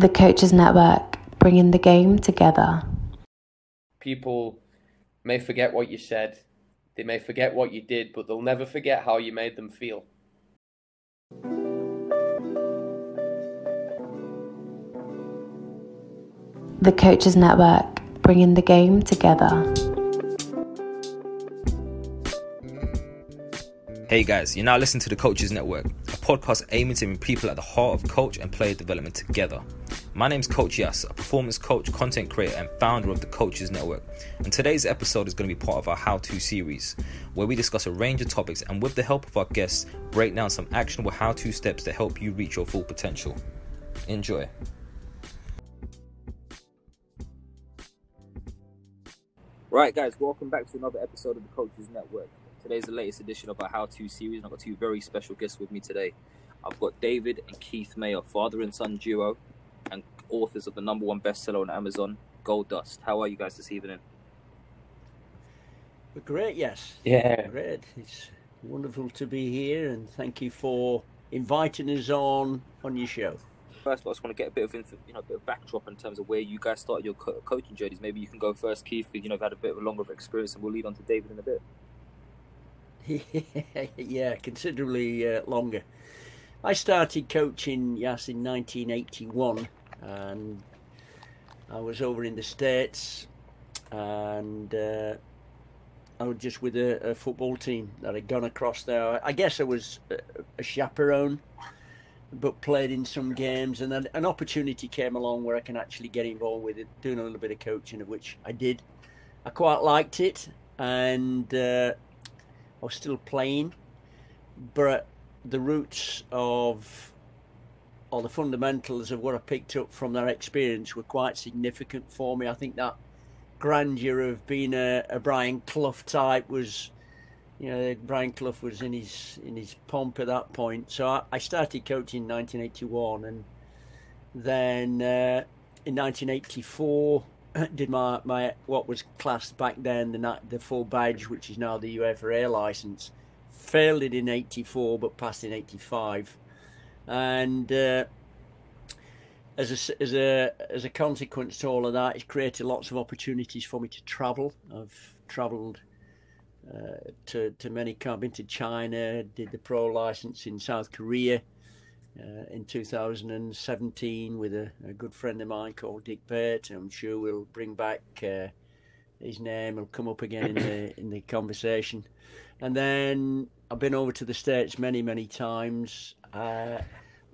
The Coaches Network, bringing the game together. People may forget what you said, they may forget what you did, but they'll never forget how you made them feel. The Coaches Network, bringing the game together. Hey guys, you're now listening to the Coaches Network, a podcast aiming to bring people at the heart of coach and player development together. My name's Coach Yas, a performance coach, content creator, and founder of the Coaches Network. And today's episode is going to be part of our How To series, where we discuss a range of topics and, with the help of our guests, break down some actionable how to steps to help you reach your full potential. Enjoy. Right, guys, welcome back to another episode of the Coaches Network. Today's the latest edition of our How To series, and I've got two very special guests with me today. I've got David and Keith Mayer, father and son duo, and authors of the number one bestseller on Amazon, Gold Dust. How are you guys this evening? We're great, yes. Yeah. Great. It's wonderful to be here, and thank you for inviting us on on your show. First of all, I just want to get a bit of info, you know, a bit of backdrop in terms of where you guys started your co- coaching journeys. Maybe you can go first, Keith, because you know, you've had a bit of a longer experience, and we'll lead on to David in a bit. yeah, considerably uh, longer. I started coaching Yas in 1981, and I was over in the States, and uh, I was just with a, a, football team that had gone across there. I guess I was a, a chaperone, but played in some games, and then an opportunity came along where I can actually get involved with it, doing a little bit of coaching, of which I did. I quite liked it, and uh, I was still playing, but the roots of or the fundamentals of what I picked up from that experience were quite significant for me. I think that grandeur of being a, a Brian Clough type was, you know, Brian Clough was in his in his pomp at that point. So I, I started coaching in 1981, and then uh, in 1984 did my, my what was classed back then the the full badge, which is now the UEFA A license failed it in 84 but passed in 85 and uh, as a, as a as a consequence to all of that it's created lots of opportunities for me to travel. I've traveled uh, to to many I've been to China did the pro license in South Korea uh, in 2017 with a, a, good friend of mine called Dick Bate I'm sure we'll bring back uh, his name will come up again in the in the conversation and then I've been over to the States many, many times. Uh,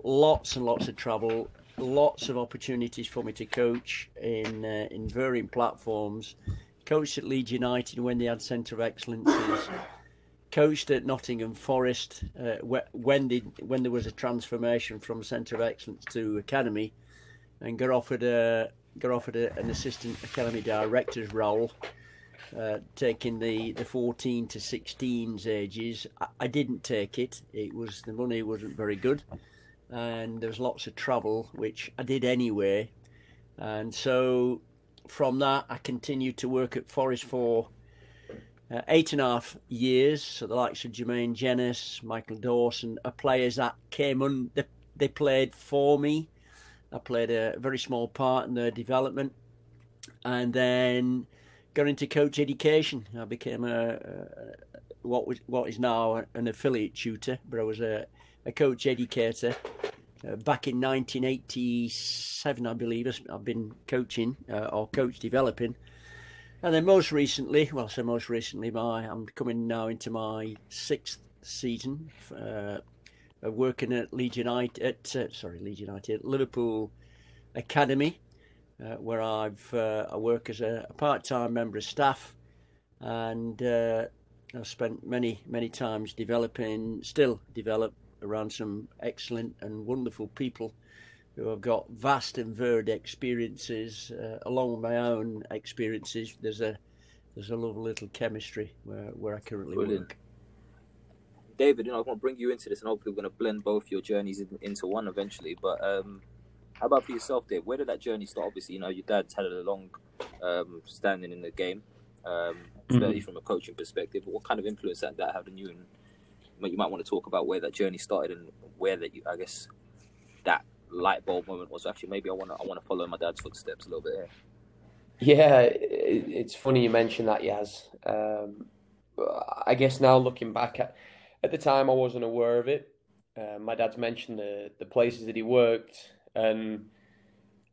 lots and lots of travel, lots of opportunities for me to coach in uh, in varying platforms. Coached at Leeds United when they had Centre of Excellences. Coached at Nottingham Forest uh, when they, when there was a transformation from Centre of Excellence to Academy, and got offered a got offered a, an assistant academy director's role uh, taking the, the 14 to 16s ages. I, I, didn't take it. It was the money wasn't very good, and there was lots of travel, which I did anyway. And so from that, I continued to work at Forest for uh, eight and a half years. So the likes of Jermaine Jenas, Michael Dawson are players that came on. They, they played for me. I played a very small part in their development, and then got into coach education. I became a, a what was what is now an affiliate tutor, but I was a, a coach educator. Uh, back in 1987, I believe, I've been coaching uh, or coach developing. And then most recently, well, so most recently, my I'm coming now into my sixth season uh, of working at Leeds United, at, uh, sorry, Leeds United, Liverpool Academy, uh, where I've uh, I work as a, a, part-time member of staff, and uh, I've spent many many times developing, still develop around some excellent and wonderful people who have got vast and varied experiences, uh, along with my own experiences. There's a there's a lovely little chemistry where, where I currently Brilliant. work. David, you know, I want to bring you into this, and hopefully, we're going to blend both your journeys in, into one eventually. But um, how about for yourself, Dave? Where did that journey start? Obviously, you know, your dad's had a long um, standing in the game, um, mm-hmm. from a coaching perspective. What kind of influence that that had on you, and you might want to talk about where that journey started and where that you, I guess, that light bulb moment was. Actually, maybe I want to I want to follow my dad's footsteps a little bit here. Yeah, it's funny you mentioned that, Yas. Um, I guess now looking back at at the time, I wasn't aware of it. Uh, my dad's mentioned the the places that he worked, and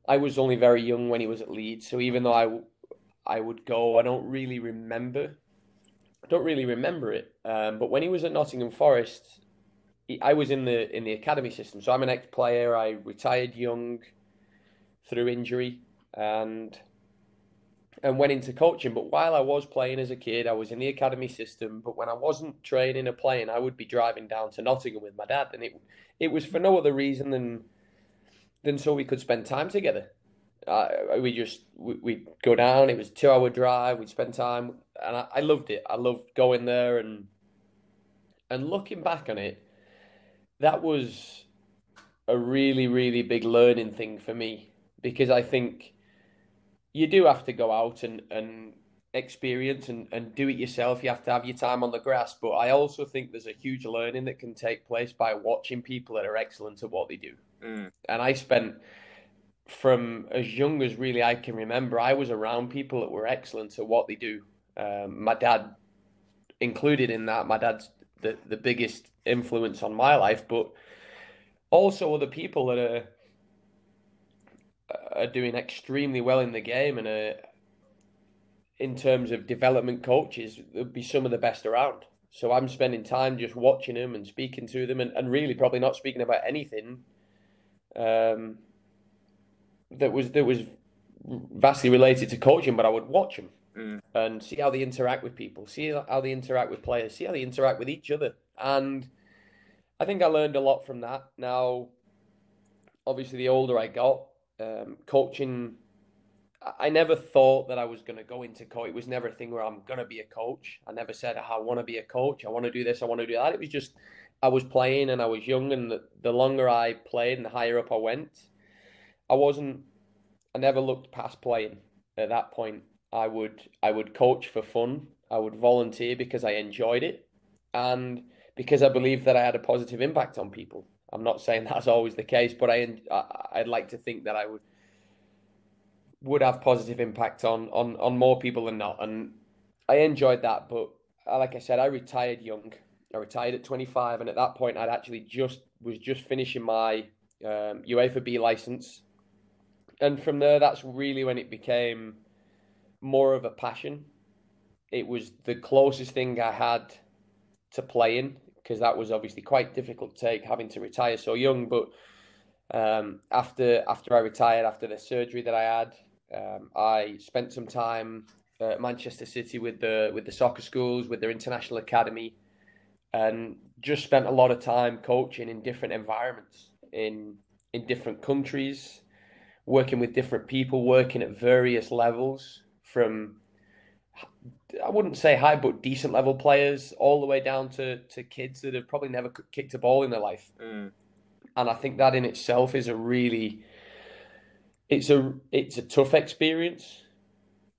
I was only very young when he was at Leeds. So even though I I would go, I don't really remember. I don't really remember it. Um, but when he was at Nottingham Forest, I was in the in the academy system. So I'm an ex player. I retired young through injury, and and went into coaching. But while I was playing as a kid, I was in the academy system. But when I wasn't training or playing, I would be driving down to Nottingham with my dad, and it it was for no other reason than than so we could spend time together. We just we, would go down. It was two hour drive. We'd spend time, and I, I loved it. I loved going there and and looking back on it, that was a really really big learning thing for me because I think you do have to go out and, and experience and, and do it yourself. You have to have your time on the grass. But I also think there's a huge learning that can take place by watching people that are excellent at what they do. Mm. And I spent from as young as really I can remember, I was around people that were excellent at what they do. Um, my dad included in that. My dad's the, the biggest influence on my life, but also other people that are are doing extremely well in the game and are, in terms of development coaches, they'll be some of the best around. So I'm spending time just watching them and speaking to them and, and really probably not speaking about anything um, that was that was vastly related to coaching, but I would watch them mm. and see how they interact with people, see how they interact with players, see how they interact with each other. And I think I learned a lot from that. Now, obviously, the older I got, um, coaching. I never thought that I was going to go into coach. It was never a thing where I'm going to be a coach. I never said I want to be a coach. I want to do this. I want to do that. It was just I was playing and I was young, and the, the longer I played and the higher up I went, I wasn't. I never looked past playing. At that point, I would I would coach for fun. I would volunteer because I enjoyed it, and because I believe that I had a positive impact on people. I'm not saying that's always the case, but I I'd like to think that I would would have positive impact on on on more people than not, and I enjoyed that. But uh, like I said, I retired young. I retired at 25, and at that point, I'd actually just was just finishing my um, UEFA B license, and from there, that's really when it became more of a passion. It was the closest thing I had to playing because that was obviously quite difficult to take, having to retire so young. But um, after after I retired, after the surgery that I had, um, I spent some time at Manchester City with the with the soccer schools, with their international academy, and just spent a lot of time coaching in different environments in in different countries, working with different people, working at various levels from I wouldn't say high, but decent level players, all the way down to, to kids that have probably never kicked a ball in their life. Mm. And I think that in itself is a really, it's a it's a tough experience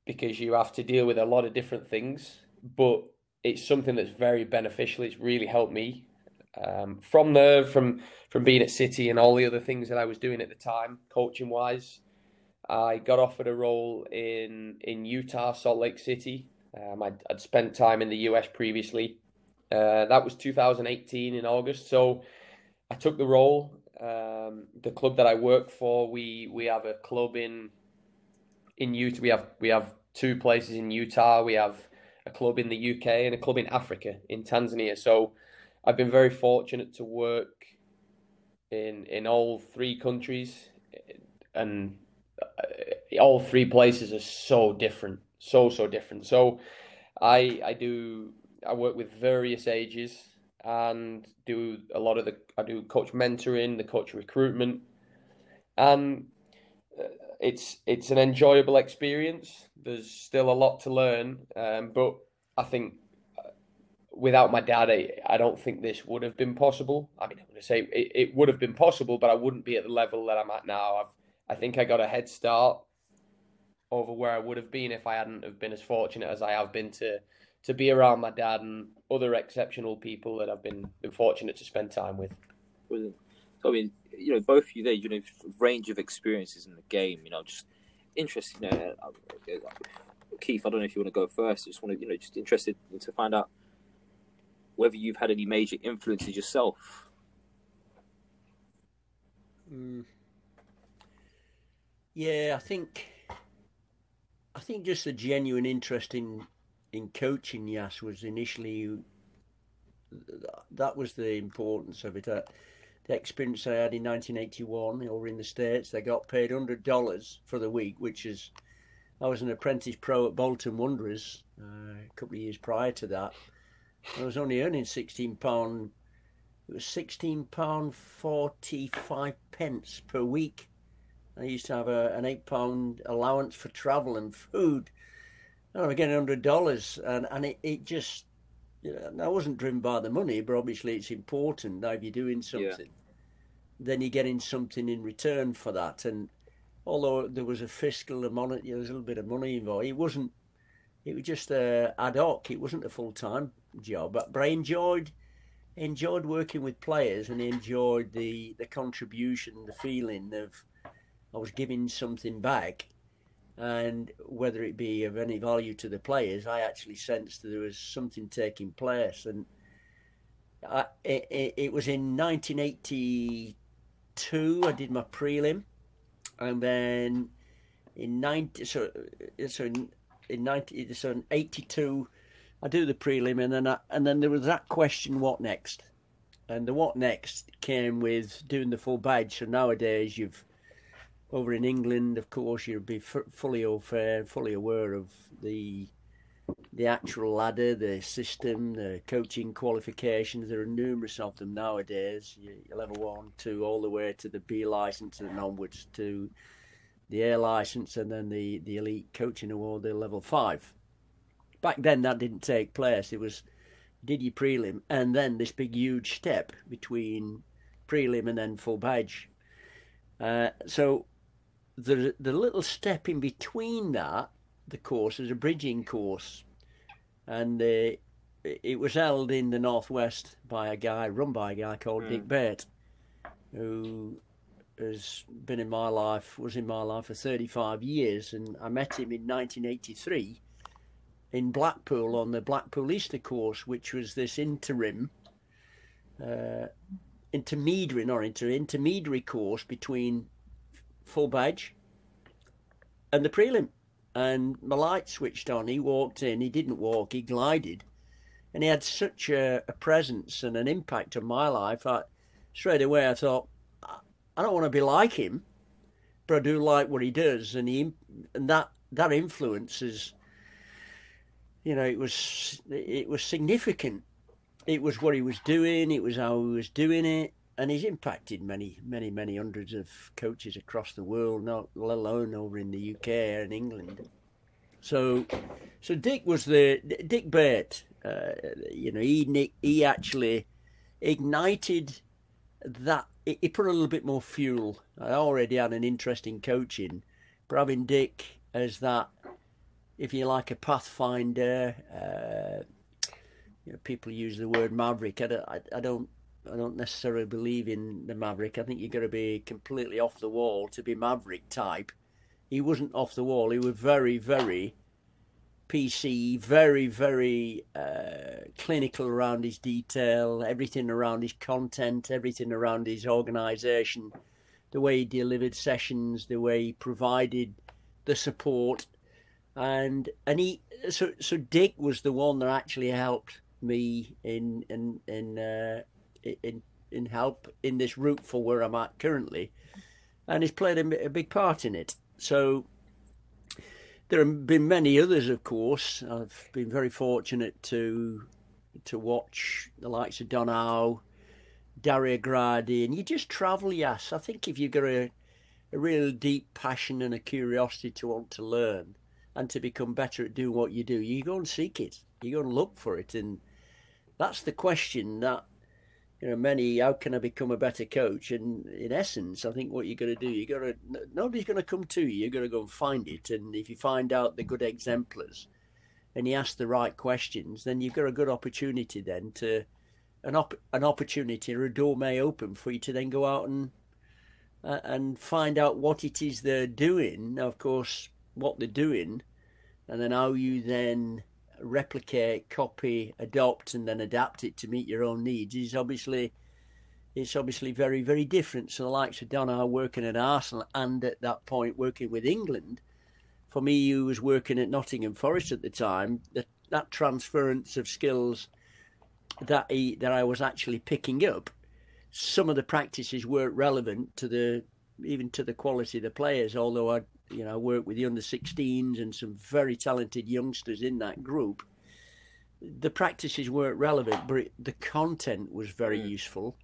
because you have to deal with a lot of different things, but it's something that's very beneficial. It's really helped me. Um, from there, from from being at City and all the other things that I was doing at the time, coaching wise, I got offered a role in in Utah, Salt Lake City, um, I'd, I'd, spent time in the US previously. Uh, that was 2018 in August. So I took the role. Um, the club that I work for, we we have a club in in Utah. We have we have two places in Utah. We have a club in the UK and a club in Africa, in Tanzania. So I've been very fortunate to work in in all three countries, and uh, all three places are so different so so different. So I I do I work with various ages and do a lot of the I do coach mentoring, the coach recruitment, and uh, it's it's an enjoyable experience. There's still a lot to learn, um, but I think uh, without my dad, I, I, don't think this would have been possible. I mean, I'm going to say it, it would have been possible, but I wouldn't be at the level that I'm at now. I've I think I got a head start over where I would have been if I hadn't have been as fortunate as I have been to to be around my dad and other exceptional people that I've been, been fortunate to spend time with. Brilliant. So I mean, you know, both of you there, you know, range of experiences in the game. You know, just interesting. You know, uh, Keith, I don't know if you want to go first. I just want to, you know, just interested to find out whether you've had any major influences yourself. Mm. Yeah, I think I think just the genuine interest in in coaching Yas was initially that was the importance of it. Uh, the experience I had in 1981 over in the States, they got paid $100 for the week, which is, I was an apprentice pro at Bolton Wanderers uh, a couple of years prior to that. I was only earning £16, it was £16.45 pence per week. I used to have a, an £8 allowance for travel and food. And I was getting $100 and, and it, it just you know, I wasn't driven by the money, but obviously it's important that if you're doing something, yeah. then you're getting something in return for that. And although there was a fiscal, a money, there was a little bit of money involved, it wasn't. It was just a ad hoc. It wasn't a full time job, but, but I enjoyed enjoyed working with players and enjoyed the the contribution, the feeling of I was giving something back and whether it be of any value to the players, I actually sensed that there was something taking place. And I, it, it, was in 1982 I did my prelim, and then in 90 so so in, in 90 so in 82 I do the prelim, and then I, and then there was that question, what next? And the what next came with doing the full badge. So nowadays you've over in England, of course, you'd be f- fully aware, fully aware of the the actual ladder, the system, the coaching qualifications. There are numerous of them nowadays. You, level one, two, all the way to the B license and onwards to the A license, and then the the elite coaching award, the level five. Back then, that didn't take place. It was did your prelim, and then this big huge step between prelim and then full badge. Uh, so the the little step in between that, the course is a bridging course, and uh, it was held in the northwest by a guy run by a guy called mm. Dick Bate, who has been in my life was in my life for 35 years, and I met him in 1983 in Blackpool on the Blackpool Easter course, which was this interim. Uh, intermediary, not inter, intermediary course between full badge, and the prelim. And my light switched on. He walked in. He didn't walk. He glided, and he had such a, a presence and an impact on my life. I, straight away, I thought, I don't want to be like him, but I do like what he does, and he and that that influence is, you know, it was it was significant. It was what he was doing. It was how he was doing it and he's impacted many, many, many hundreds of coaches across the world, not let alone over in the UK and England. So, so Dick was the Dick Bate. Uh, you know, he he actually ignited that. He put a little bit more fuel. I already had an interest in coaching, but having Dick as that, if you like, a pathfinder. Uh, you know, people use the word maverick. I don't, I, I don't I don't necessarily believe in the Maverick. I think you've got to be completely off the wall to be Maverick type. He wasn't off the wall. He was very, very PC, very, very uh, clinical around his detail, everything around his content, everything around his organisation, the way he delivered sessions, the way he provided the support, and and he so so Dick was the one that actually helped me in in in uh, in in help in this route for where I'm at currently, and he's played a, a big part in it. So there have been many others, of course. I've been very fortunate to to watch the likes of Don Howe, Dario Gradi, and you just travel, yes. I think if you've got a, a real deep passion and a curiosity to want to learn and to become better at doing what you do, you go and seek it. You go and look for it, and that's the question that you know many. How can I become a better coach? And in essence, I think what you're going to do, you're going to nobody's going to come to you. You're going to go and find it, and if you find out the good exemplars, and you ask the right questions, then you've got a good opportunity then to an op- an opportunity or a door may open for you to then go out and uh, and find out what it is they're doing. Now, of course, what they're doing, and then how you then replicate, copy, adopt, and then adapt it to meet your own needs is obviously it's obviously very very different. So the likes of Don Howe working at Arsenal and at that point working with England, for me who was working at Nottingham Forest at the time, that that transference of skills that he, that I was actually picking up, some of the practices weren't relevant to the even to the quality of the players. Although I you know, worked with the under 16s and some very talented youngsters in that group. The practices weren't relevant, but it, the content was very mm. useful.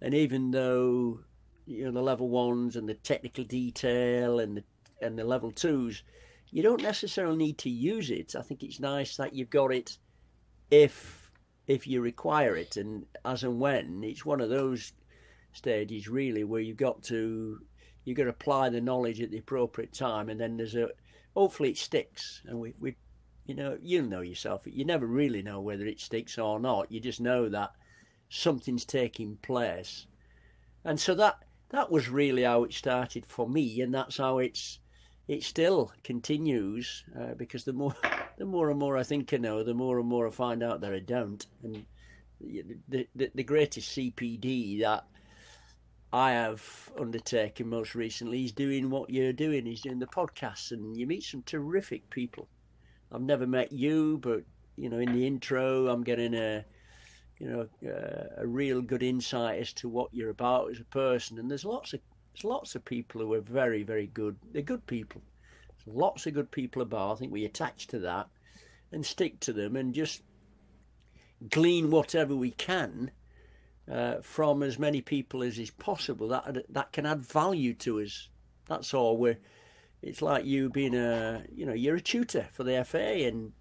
And even though you know the level ones and the technical detail and the and the level twos, you don't necessarily need to use it. I think it's nice that you've got it if if you require it, and as and when it's one of those stages really where you've got to you've got to apply the knowledge at the appropriate time, and then there's a hopefully it sticks. And we, we you know, you'll know yourself, you never really know whether it sticks or not. You just know that something's taking place, and so that that was really how it started for me, and that's how it's it still continues uh, because the more the more and more I think I know, the more and more I find out that I don't, and the the, the greatest CPD that I have undertaken most recently. He's doing what you're doing. He's doing the podcasts, and you meet some terrific people. I've never met you, but you know, in the intro, I'm getting a you know uh, a real good insight as to what you're about as a person. And there's lots of there's lots of people who are very very good. They're good people. There's lots of good people about. I think we attach to that and stick to them and just glean whatever we can uh, from as many people as is possible that that can add value to us. That's all. We're it's like you being a you know you're a tutor for the FA and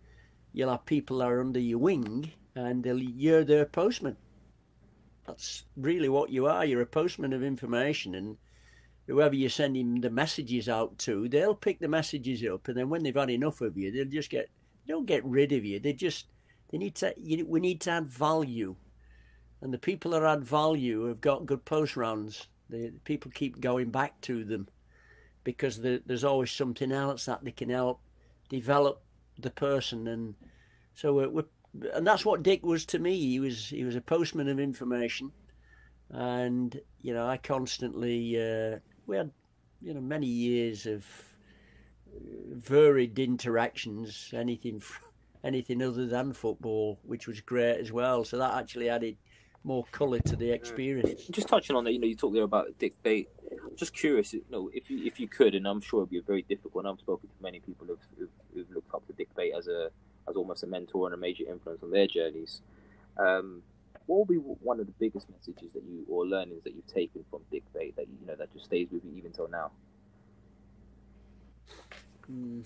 you'll have people that are under your wing and you're their postman. That's really what you are. You're a postman of information and whoever you're sending the messages out to, they'll pick the messages up and then when they've had enough of you, they'll just get they don't get rid of you. They just they need to you, we need to add value and the people that add value have got good post rounds. The people keep going back to them because the, there's always something else that they can help develop the person, and so we're, we're, and that's what Dick was to me. He was he was a postman of information, and you know I constantly uh, we had you know many years of varied interactions, anything anything other than football, which was great as well. So that actually added more colour to the experience. Just touching on that, you know, you talked there about Dick Bate. I'm just curious, you know, if you if you could, and I'm sure it'd be very difficult. And I've spoken to many people who've, who've, who've looked up to Dick Bate as a as almost a mentor and a major influence on their journeys. Um, what will be one of the biggest messages that you or learnings that you've taken from Dick Bate that you know that just stays with you even till now? Mm.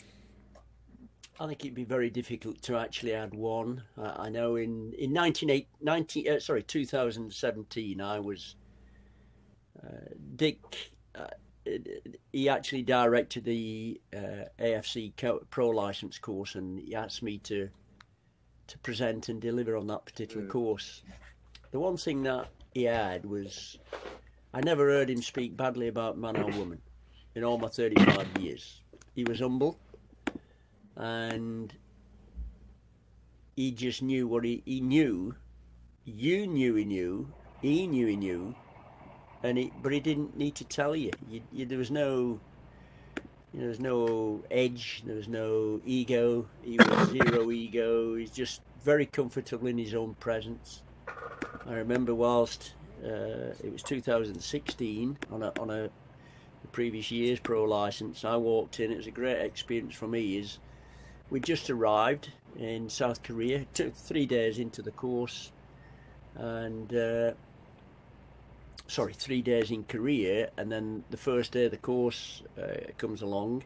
I think it'd be very difficult to actually add one. Uh, I know in in 19, 19 uh, sorry 2017 I was uh, Dick. Uh, he actually directed the uh, AFC Pro license course, and he asked me to to present and deliver on that particular mm. course. The one thing that he had was I never heard him speak badly about man or woman in all my 35 years. He was humble and he just knew what he, he knew. You knew he knew. He knew he knew, and he, but he didn't need to tell you. you, you there was no, you know, there was no edge. There was no ego. He was zero ego. He's just very comfortable in his own presence. I remember whilst uh, it was 2016 on a on a the previous year's pro license, I walked in. It was a great experience for me. Is we just arrived in South Korea, two, three days into the course, and uh, sorry, three days in Korea, and then the first day of the course uh, comes along.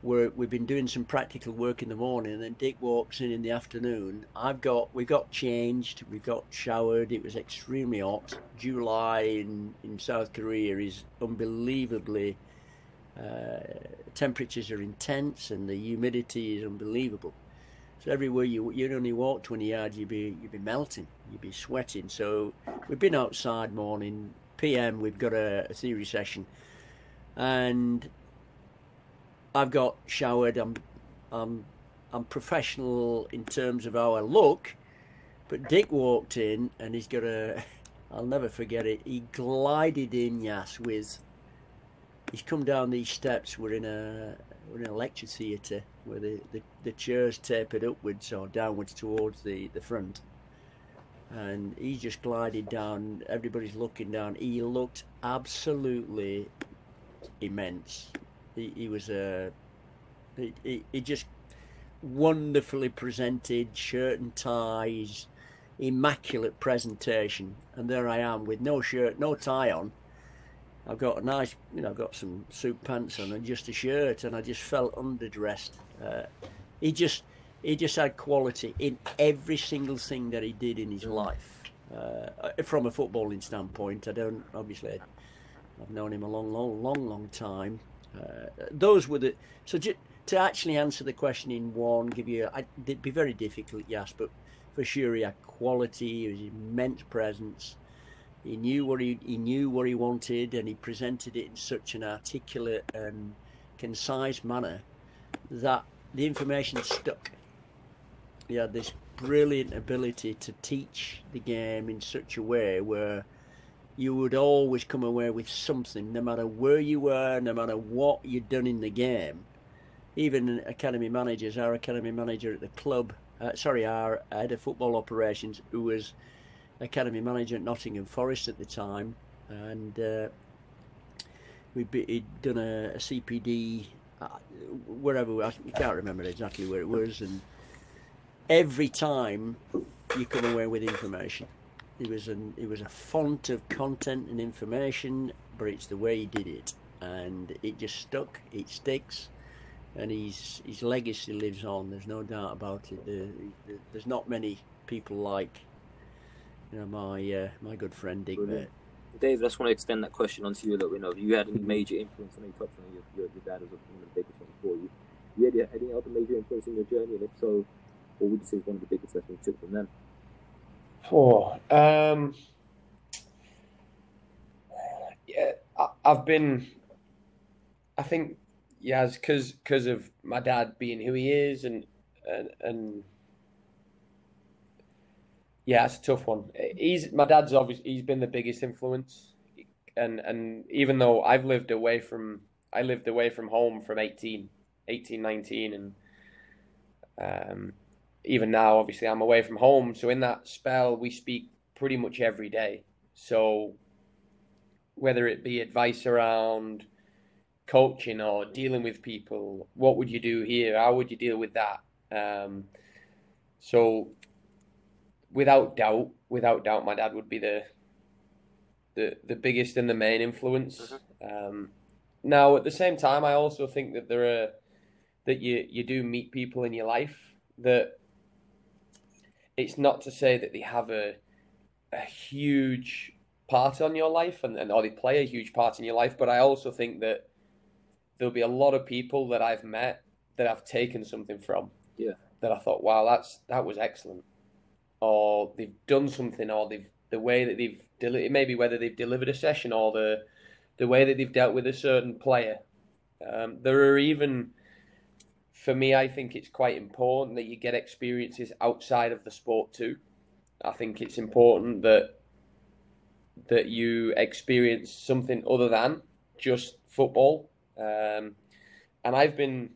Where we've been doing some practical work in the morning, and then Dick walks in in the afternoon. I've got we got changed, we got showered. It was extremely hot. July in in South Korea is unbelievably. Uh, temperatures are intense, and the humidity is unbelievable. So everywhere you you only walk 20 yards, you'd be you'd be melting, you'd be sweating. So we've been outside morning. PM, we've got a, a theory session, and I've got showered. I'm I'm I'm professional in terms of how I look, but Dick walked in and he's got a. I'll never forget it. He glided in, yes, with. He's come down these steps. We're in a we're in a lecture theatre where the, the, the chairs tapered upwards or downwards towards the, the front. And he just glided down, everybody's looking down. He looked absolutely immense. He, he was a. He, he, he just wonderfully presented, shirt and ties, immaculate presentation. And there I am with no shirt, no tie on I've got a nice, you know, I've got some suit pants on and just a shirt, and I just felt underdressed. Uh, he just, he just had quality in every single thing that he did in his life. Uh, from a footballing standpoint, I don't obviously. I've known him a long, long, long, long time. Uh, those were the so to actually answer the question in one, give you, it'd be very difficult, yes, but for sure he had quality, he was immense presence. He knew what he, he knew what he wanted, and he presented it in such an articulate and concise manner that the information stuck. He had this brilliant ability to teach the game in such a way where you would always come away with something, no matter where you were, no matter what you'd done in the game. Even academy managers, our academy manager at the club, uh, sorry, our head of football operations, who was academy manager at Nottingham Forest at the time, and uh, we'd be, he'd done a, a CPD uh, wherever I can't remember exactly where it was, and every time you come away with information. It was an it was a font of content and information, but it's the way he did it, and it just stuck. It sticks, and his his legacy lives on. There's no doubt about it. The, the, there's not many people like you know, my uh, my good friend Dick Brilliant. Dave, I just want to extend that question onto you a little bit. Have you had any major influence? I know you touched on your, your, your dad was one of the biggest ones for you. You had any other major influence in your journey, and if so, what would you say is one of the biggest lessons you took from them? Oh, um, yeah, I, have been. I think, yeah, because because of my dad being who he is, and and and yeah, it's a tough one. He's my dad's obviously he's been the biggest influence, and and even though I've lived away from I lived away from home from 18, 18 19, and um, even now obviously I'm away from home. So in that spell, we speak pretty much every day. So whether it be advice around coaching or dealing with people, what would you do here? How would you deal with that? Um, so without doubt, without doubt, my dad would be the the the biggest and the main influence. Mm-hmm. Um, now, at the same time, I also think that there are that you you do meet people in your life that it's not to say that they have a a huge part on your life and, and or they play a huge part in your life, but I also think that there'll be a lot of people that I've met that I've taken something from. Yeah. That I thought, wow, that's that was excellent or they've done something, or they've the way that they've deli- maybe whether they've delivered a session or the the way that they've dealt with a certain player. Um, there are even, for me, I think it's quite important that you get experiences outside of the sport too. I think it's important that that you experience something other than just football. Um, and I've been,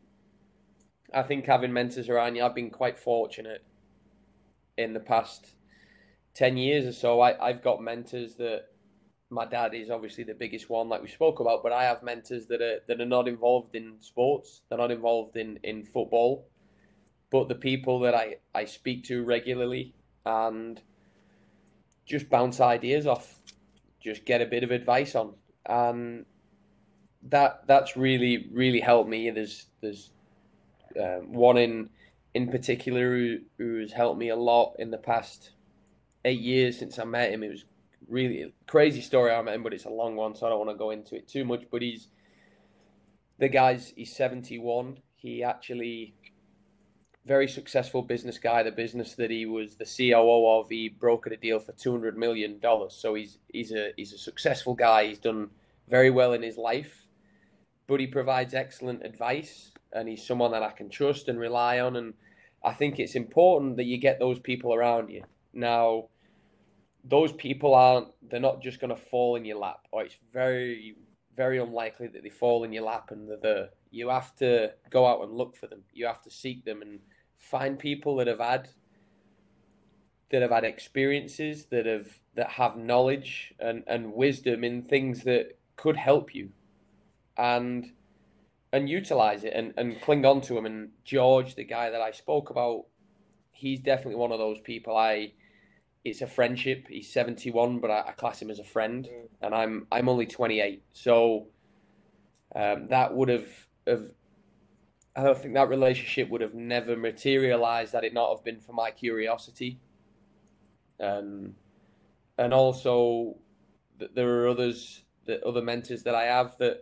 I think having mentors around you, I've been quite fortunate in the past 10 years or so, I, I've got mentors that my dad is obviously the biggest one, like we spoke about, but I have mentors that are that are not involved in sports, they're not involved in, in football, but the people that I, I speak to regularly and just bounce ideas off, just get a bit of advice on, and that that's really really helped me. There's there's um, one in in particular who, who has helped me a lot in the past eight years since I met him. It was really crazy story I met him, but it's a long one, so I don't want to go into it too much. But he's the guy's he's 71. He actually very successful business guy. The business that he was the COO of, he brokered a deal for 200 million dollars. So he's he's a he's a successful guy. He's done very well in his life, but he provides excellent advice, and he's someone that I can trust and rely on. And I think it's important that you get those people around you. Now, those people aren't they're not just going to fall in your lap or it's very very unlikely that they fall in your lap and they're there you have to go out and look for them you have to seek them and find people that have had that have had experiences that have that have knowledge and and wisdom in things that could help you and and utilize it and and cling on to him. and george the guy that i spoke about he's definitely one of those people i it's a friendship. He's 71, but I, I class him as a friend, mm. and I'm I'm only 28. So um, that would have, have I don't think that relationship would have never materialized had it not have been for my curiosity. Um, and also, there are others, the other mentors that I have that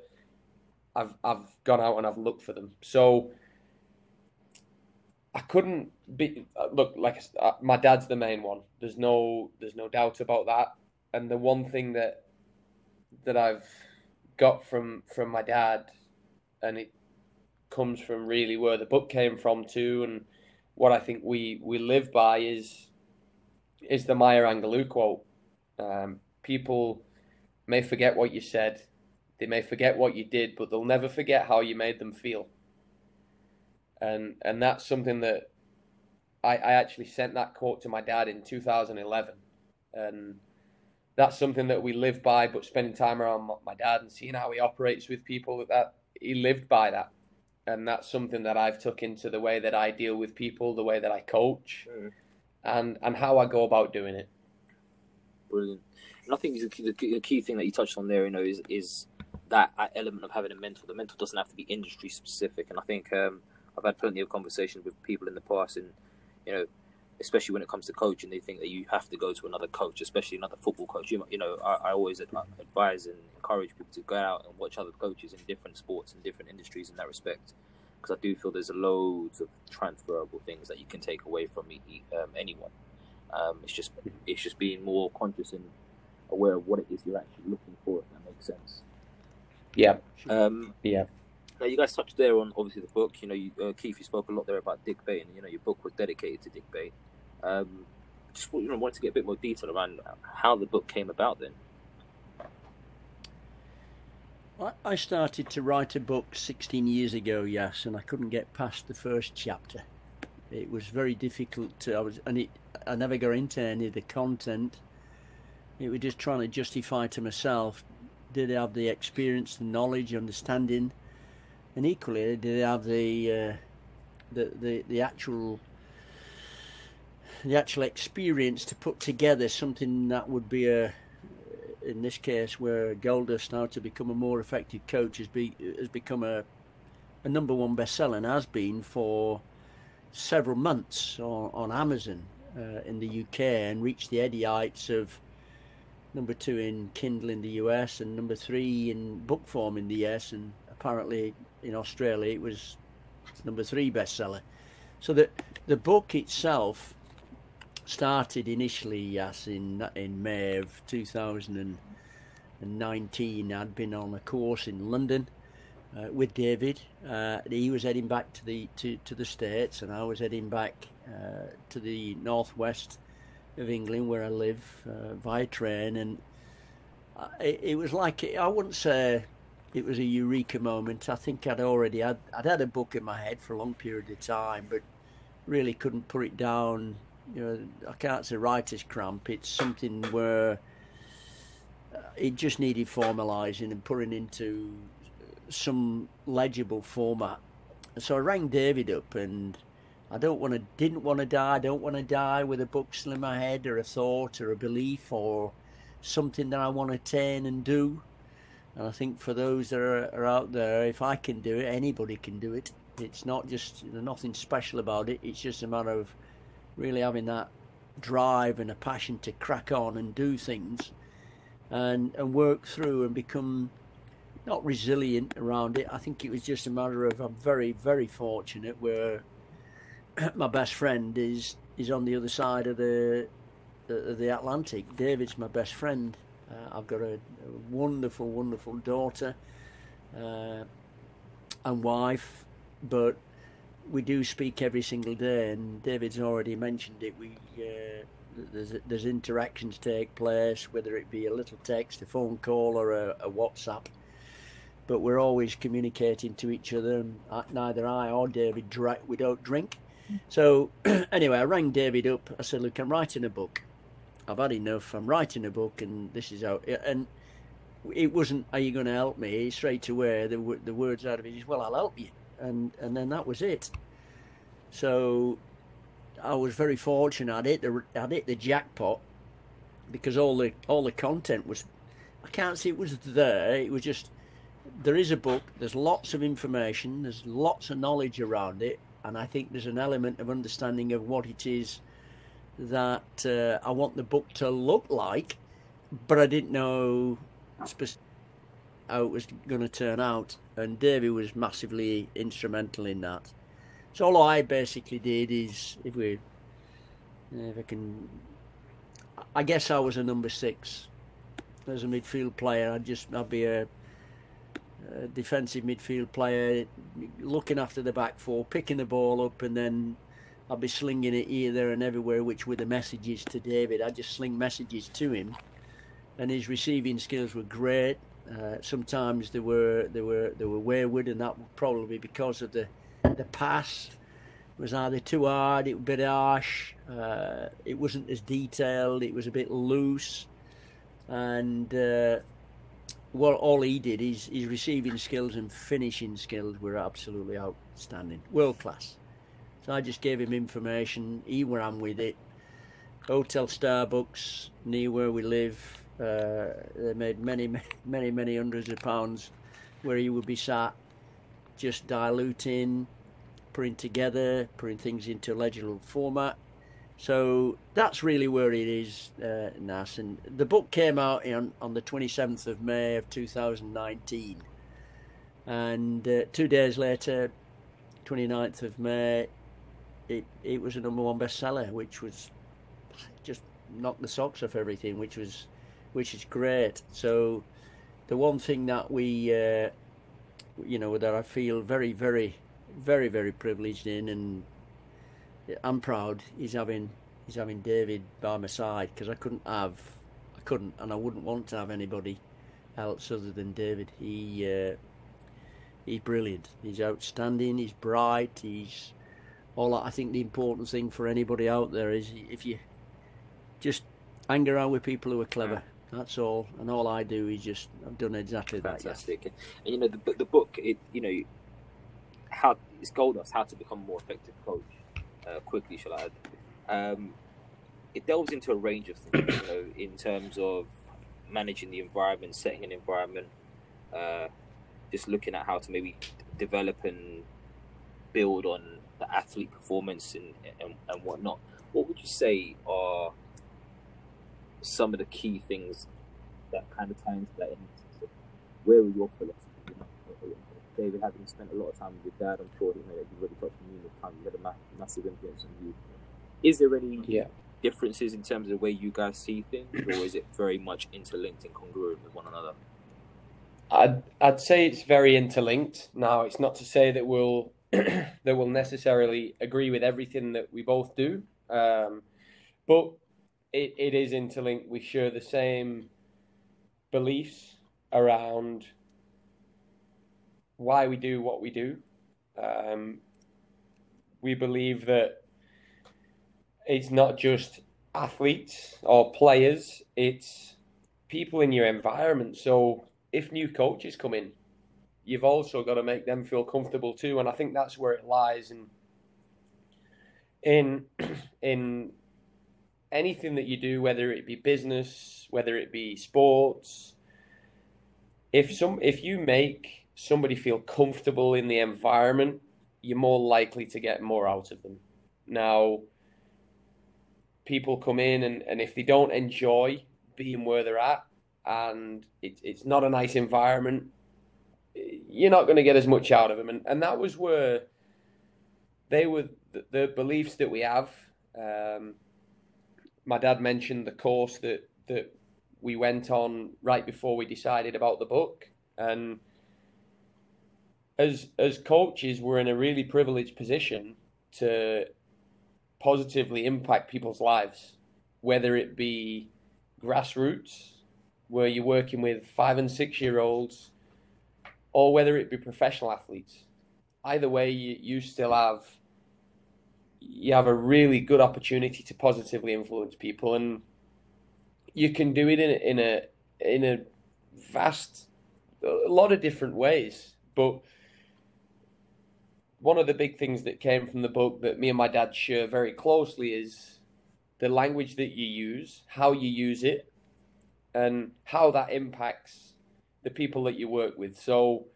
I've I've gone out and I've looked for them. So I couldn't be uh, look like uh, my dad's the main one. There's no there's no doubt about that. And the one thing that that I've got from from my dad, and it comes from really where the book came from too, and what I think we we live by is is the Maya Angelou quote. Um, people may forget what you said, they may forget what you did, but they'll never forget how you made them feel and and that's something that I, I actually sent that quote to my dad in 2011, and that's something that we live by. But spending time around my dad and seeing how he operates with people, that he lived by that, and that's something that I've took into the way that I deal with people, the way that I coach, mm. and and how I go about doing it. Brilliant. And I think the key, the key thing that you touched on there, you know, is is that element of having a mentor. The mentor doesn't have to be industry specific, and I think um, I've had plenty of conversations with people in the past, and you know, especially when it comes to coaching, they think that you have to go to another coach, especially another football coach. You, know, I, I always advise and encourage people to go out and watch other coaches in different sports and different industries in that respect, because I do feel there's loads of transferable things that you can take away from um, anyone. Um, it's just it's just being more conscious and aware of what it is you're actually looking for. If that makes sense. Yeah. Um, yeah. Now, you guys touched there on obviously the book. You know, you, uh, Keith, you spoke a lot there about Dick Bate, and you know, your book was dedicated to Dick Bate. Um, just you know, wanted to get a bit more detail around how the book came about. Then, I started to write a book 16 years ago, yes, and I couldn't get past the first chapter. It was very difficult to. I was, and it. I never got into any of the content. It was just trying to justify to myself: did they have the experience, the knowledge, understanding? and equally did they have the uh, the, the the actual the actual experience to put together something that would be a in this case where Gold Dust now to become a more effective coach has be has become a a number one bestseller and has been for several months on, on Amazon uh, in the UK and reached the Eddie heights of number two in Kindle in the US and number three in book form in the US and apparently in Australia it was number three bestseller. So the the book itself started initially, yes, in in May of 2019. I'd been on a course in London uh, with David. Uh, he was heading back to the to, to the states, and I was heading back uh, to the northwest of England, where I live, uh, via train. And it, it was like I wouldn't say it was a eureka moment. I think I'd already had I'd had a book in my head for a long period of time, but really couldn't put it down. You know, I can't say writer's cramp. It's something where uh, it just needed formalising and putting into some legible format. So I rang David up and I don't want to, didn't want to die. I don't want to die with a book still in my head or a thought or a belief or something that I want to attain and do. And I think for those that are, are out there, if I can do it, anybody can do it. It's not just there's nothing special about it. It's just a matter of really having that drive and a passion to crack on and do things, and and work through and become not resilient around it. I think it was just a matter of I'm very very fortunate where my best friend is is on the other side of the the, the Atlantic. David's my best friend. Uh, I've got a, a, wonderful, wonderful daughter uh, and wife, but we do speak every single day. And David's already mentioned it. We uh, there's there's interactions take place, whether it be a little text, a phone call, or a, a WhatsApp. But we're always communicating to each other. And neither I or David we don't drink. So anyway, I rang David up. I said, "Look, I'm writing a book. I've had enough. I'm writing a book, and this is out." And it wasn't, "Are you going to help me?" Straight away, the the words out of it is, "Well, I'll help you," and and then that was it. So I was very fortunate. I'd hit the I'd hit the jackpot because all the all the content was. I can't say it was there. It was just there is a book. There's lots of information. There's lots of knowledge around it and I think there's an element of understanding of what it is that uh, I want the book to look like, but I didn't know how it was going to turn out. And Davey was massively instrumental in that. So all I basically did is, if we, if I can, I guess I was a number six as a midfield player. I'd just I'd be a defensive midfield player, looking after the back four, picking the ball up, and then I'll be slinging it here, there, and everywhere, which were the messages to David. I just sling messages to him, and his receiving skills were great. Uh, sometimes they were they were they were wayward, and that would probably be because of the the pass it was either too hard, it was a bit harsh, uh, it wasn't as detailed, it was a bit loose, and uh, well, all he did, his, his receiving skills and finishing skills were absolutely outstanding, world class. So I just gave him information. He ran with it. Hotel Starbucks near where we live. Uh, they made many, many, many hundreds of pounds where he would be sat, just diluting, putting together, putting things into legible format, so that's really where it is, uh, Yas. And the book came out on, on the 27th of May of 2019. And uh, two days later, 29th of May, it, it was a number one bestseller, which was just knocked the socks off everything, which was which is great. So the one thing that we, uh, you know, that I feel very, very, very, very privileged in and I'm proud he's having he's having David by my side because I couldn't have I couldn't and I wouldn't want to have anybody else other than David. He uh, he's brilliant. He's outstanding. He's bright. He's all. I think the important thing for anybody out there is if you just hang around with people who are clever. That's all, and all I do is just I've done exactly Fantastic. that. Fantastic, and you know the the book. It you know how it's Gold Dust. How to become a more effective coach uh, quickly, shall I add. Um, it delves into a range of things, you know, in terms of managing the environment, setting an environment, uh, just looking at how to maybe develop and build on the athlete performance and, and, and whatnot. What would you say are some of the key things that kind of tie into that? Where are your philosophy? David, having spent a lot of time with your dad, I'm sure you know that you've already touched on numerous times. You had a ma- massive influence on you. Is there any yeah. differences in terms of the way you guys see things, or is it very much interlinked and congruent with one another? I'd I'd say it's very interlinked. Now, it's not to say that we'll that we'll necessarily agree with everything that we both do, um, but it, it is interlinked. We share the same beliefs around why we do what we do. Um, we believe that it's not just athletes or players, it's people in your environment. So if new coaches come in, you've also got to make them feel comfortable too. And I think that's where it lies in in in anything that you do, whether it be business, whether it be sports, if some if you make somebody feel comfortable in the environment, you're more likely to get more out of them. Now, people come in and, and if they don't enjoy being where they're at and it, it's not a nice environment, you're not going to get as much out of them. And, and that was where they were the, the beliefs that we have. Um, my dad mentioned the course that, that we went on right before we decided about the book. And as as coaches, we're in a really privileged position to positively impact people's lives, whether it be grassroots, where you're working with five and six year olds, or whether it be professional athletes. Either way, you, you still have you have a really good opportunity to positively influence people, and you can do it in a, in a in a vast, a lot of different ways. But one of the big things that came from the book that me and my dad share very closely is the language that you use, how you use it, and how that impacts the people that you work with. So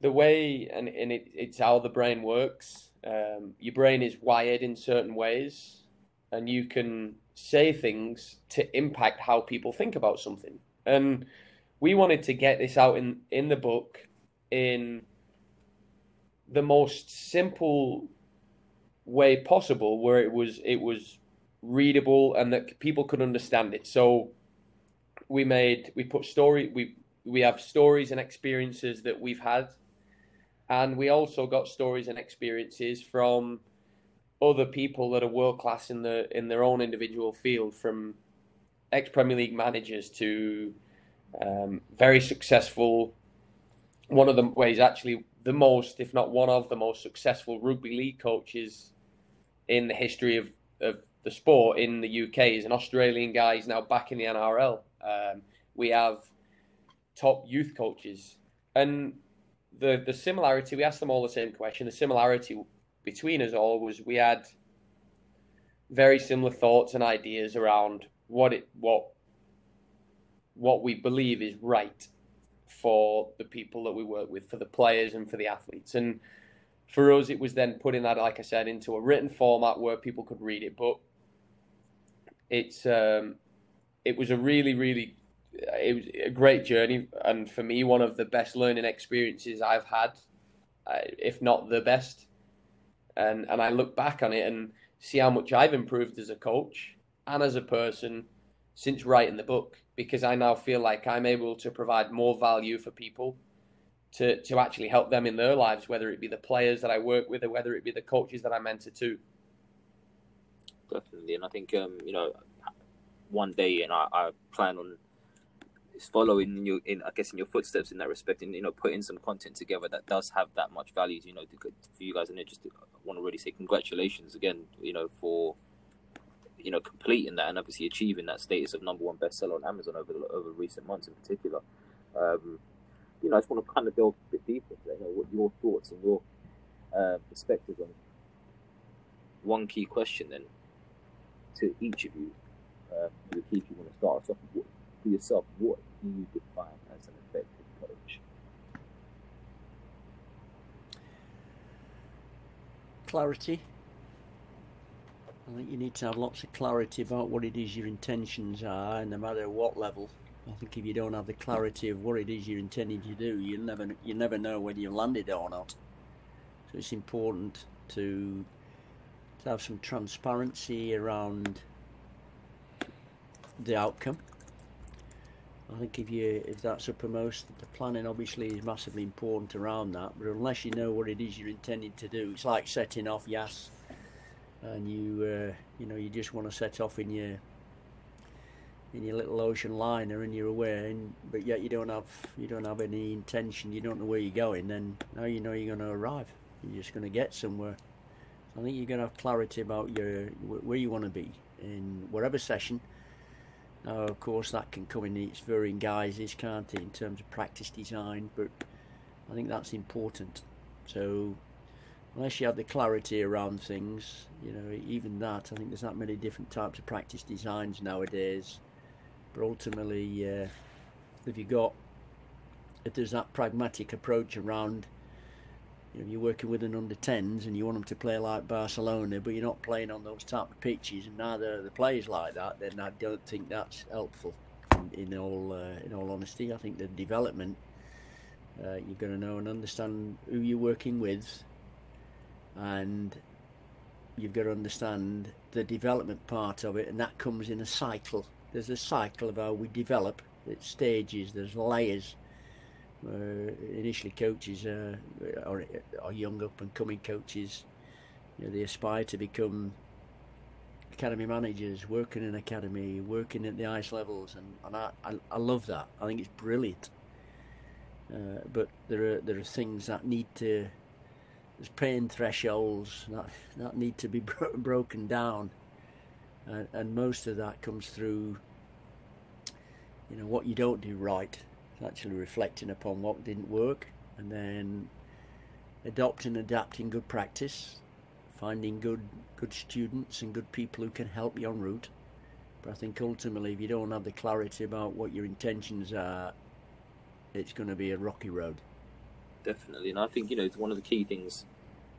the way and, and it, it's how the brain works. Um, your brain is wired in certain ways, and you can say things to impact how people think about something. And we wanted to get this out in, in the book in the most simple way possible where it was it was readable and that people could understand it. So we made we put story we we have stories and experiences that we've had and we also got stories and experiences from other people that are world class in the in their own individual field, from ex Premier League managers to um, very successful. One of them ways actually the most, if not one of the most successful rugby league coaches in the history of, of the sport in the UK is an Australian guy. He's now back in the NRL. Um, we have top youth coaches, and the the similarity. We asked them all the same question. The similarity between us all was we had very similar thoughts and ideas around what it what what we believe is right for the people that we work with, for the players and for the athletes. And for us, it was then putting that, like I said, into a written format where people could read it. But it's um, it was a really, really it was a great journey, and for me, one of the best learning experiences I've had, uh, if not the best and and I look back on it and see how much I've improved as a coach and as a person since writing the book because I now feel like I'm able to provide more value for people to to actually help them in their lives, whether it be the players that I work with or whether it be the coaches that I mentor too. Definitely, and I think um, you know, one day, and I, I plan on following you in I guess in your footsteps in that respect, and you know putting some content together that does have that much value. You know, to, for you guys, and I just want to really say congratulations again. You know for you know completing that and obviously achieving that status of number one bestseller on Amazon over the, over recent months in particular. Um, you know, I just want to kind of delve a bit deeper. You know, what your thoughts and your uh, perspective on one key question then to each of you. Uh, the key if you want to start us off for yourself, what do you define as an effective coach? Clarity. I think you need to have lots of clarity about what it is your intentions are, and no matter what level. I think if you don't have the clarity of what it is you're intending to do, you'll never you never know whether you've landed or not. So it's important to to have some transparency around the outcome I think if you if that's uppermost, the planning obviously is massively important around that. But unless you know what it is you're intending to do, it's like setting off yes, and you uh, you know you just want to set off in your in your little ocean liner and you're aware, and, but yet you don't have you don't have any intention, you don't know where you're going. Then now you know you're going to arrive. You're just going to get somewhere. So I think you're going to have clarity about your where you want to be in whatever session now, of course, that can come in its varying guises, can't it, in terms of practice design, but I think that's important. So, unless you have the clarity around things, you know, even that, I think there's that many different types of practice designs nowadays. But ultimately, uh, if you've got, if there's that pragmatic approach around, you know, you're working with an under 10s and you want them to play like Barcelona, but you're not playing on those type of pitches, and neither are the players like that, then I don't think that's helpful. In, in all, uh, in all honesty, I think the development, uh, you've got to know and understand who you're working with and you've got to understand the development part of it, and that comes in a cycle. There's a cycle of how we develop. It's stages. There's layers. Uh, initially, coaches or young up and coming coaches, you know, they aspire to become academy managers, working in academy, working at the ice levels, and, and I, I, I love that. I think it's brilliant. Uh, but there are there are things that need to there's pain thresholds that, that need to be bro- broken down, and, and most of that comes through, you know, what you don't do right. It's actually reflecting upon what didn't work, and then adopting adapting good practice, finding good good students and good people who can help you en route. But I think ultimately, if you don't have the clarity about what your intentions are, it's going to be a rocky road definitely. And I think you know it's one of the key things,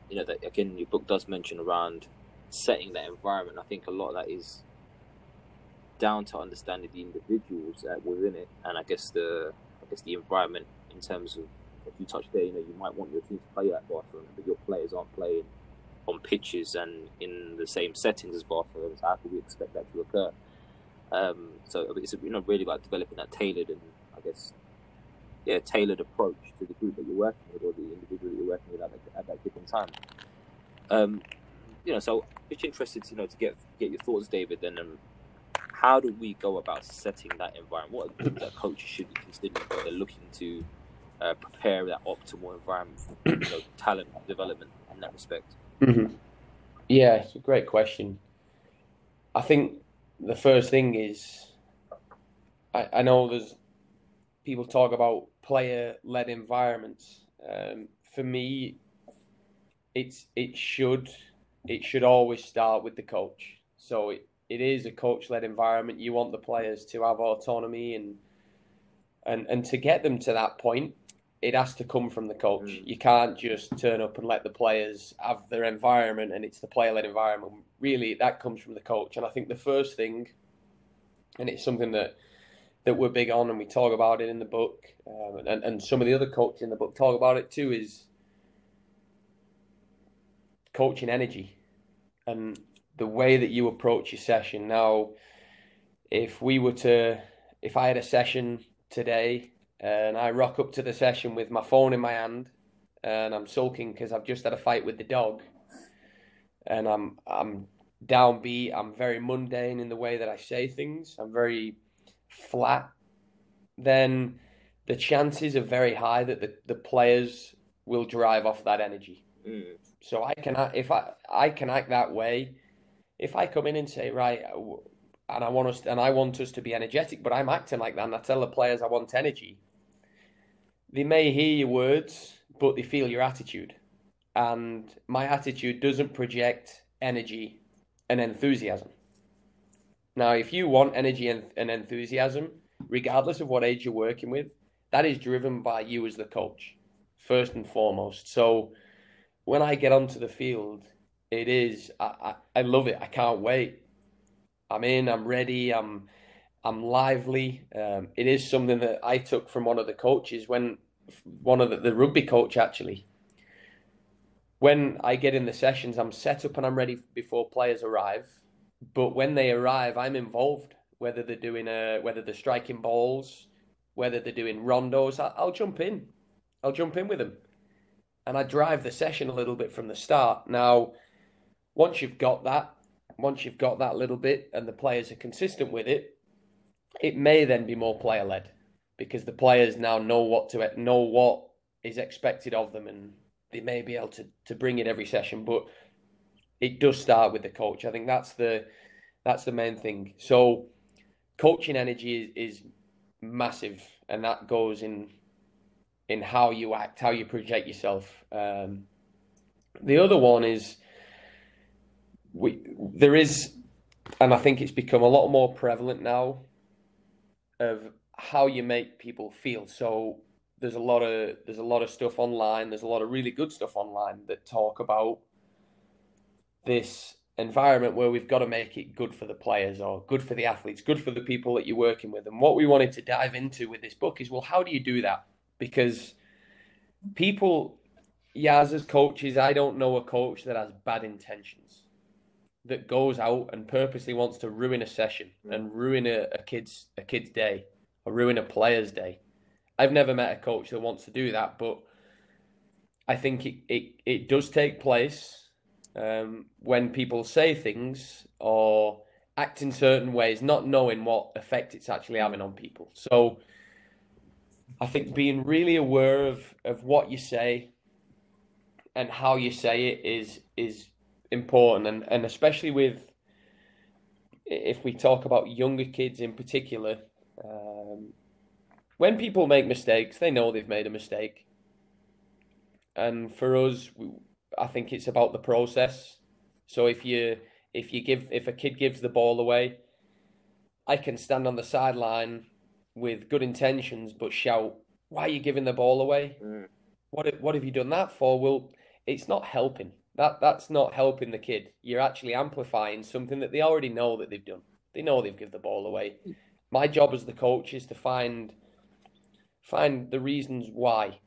you know, that again your book does mention around setting that environment. I think a lot of that is down to understanding the individuals uh, within it, and I guess the I guess the environment in terms of if you touch there, you know, you might want your team to play at Barcelona, but your players aren't playing on pitches and in the same settings as Barcelona. So how can we expect that to occur? Um, so it's you know really about developing that tailored and I guess yeah, tailored approach to the group that you're working with or the individual that you're working with at, that, at that given time. Um, you know, so just interested, to, you know, to get get your thoughts, David. Then, um, how do we go about setting that environment? What are things that coaches should be considering when they're looking to uh, prepare that optimal environment for you know, talent development in that respect? Mm-hmm. Yeah, it's a great question. I think the first thing is I, I know there's people talk about player-led environments. Um, for me, it's it should it should always start with the coach. So it, it is a coach-led environment. You want the players to have autonomy and and and to get them to that point, it has to come from the coach. Mm. You can't just turn up and let the players have their environment and it's the player-led environment. Really, that comes from the coach. And I think the first thing, and it's something that that we're big on, and we talk about it in the book, um, and and some of the other coaches in the book talk about it too. Is coaching energy, and the way that you approach your session. Now, if we were to, if I had a session today, and I rock up to the session with my phone in my hand, and I'm sulking because I've just had a fight with the dog, and I'm I'm downbeat. I'm very mundane in the way that I say things. I'm very flat, then the chances are very high that the, the players will drive off that energy. Mm. So I can if I I can act that way, if I come in and say right, and I want us and I want us to be energetic, but I'm acting like that, and I tell the players I want energy. They may hear your words, but they feel your attitude, and my attitude doesn't project energy and enthusiasm. Now, if you want energy and, and enthusiasm, regardless of what age you're working with, that is driven by you as the coach, first and foremost. So when I get onto the field, it is I, I, I love it. I can't wait. I'm in. I'm ready. I'm I'm lively. Um, it is something that I took from one of the coaches when one of the, the rugby coach actually. When I get in the sessions, I'm set up and I'm ready before players arrive but when they arrive, I'm involved. Whether they're doing a, whether they're striking balls, whether they're doing rondos, I, I'll jump in. I'll jump in with them, and I drive the session a little bit from the start. Now, once you've got that, once you've got that little bit, and the players are consistent with it, it may then be more player led because the players now know what to know what is expected of them, and they may be able to to bring it every session. But it does start with the coach. I think that's the that's the main thing. So coaching energy is, is massive, and that goes in in how you act, how you project yourself. Um, The other one is we there is, and I think it's become a lot more prevalent now of how you make people feel. So there's a lot of there's a lot of stuff online. There's a lot of really good stuff online that talk about this environment where we've got to make it good for the players or good for the athletes, good for the people that you're working with. And what we wanted to dive into with this book is well, how do you do that? Because people, yeah, as coaches, I don't know a coach that has bad intentions, that goes out and purposely wants to ruin a session mm. and ruin a, a kid's a kid's day or ruin a player's day. I've never met a coach that wants to do that, but I think it, it, it does take place um, when people say things or act in certain ways, not knowing what effect it's actually having on people. So I think being really aware of, of what you say and how you say it is is important and, and especially with if we talk about younger kids in particular, um, when people make mistakes, they know they've made a mistake. And for us, I think it's about the process. So if you if you give if a kid gives the ball away, I can stand on the sideline with good intentions but shout, "Why are you giving the ball away? Mm. What what have you done that for?" Well, it's not helping. That that's not helping the kid. You're actually amplifying something that they already know that they've done. They know they've given the ball away. My job as the coach is to find find the reasons why.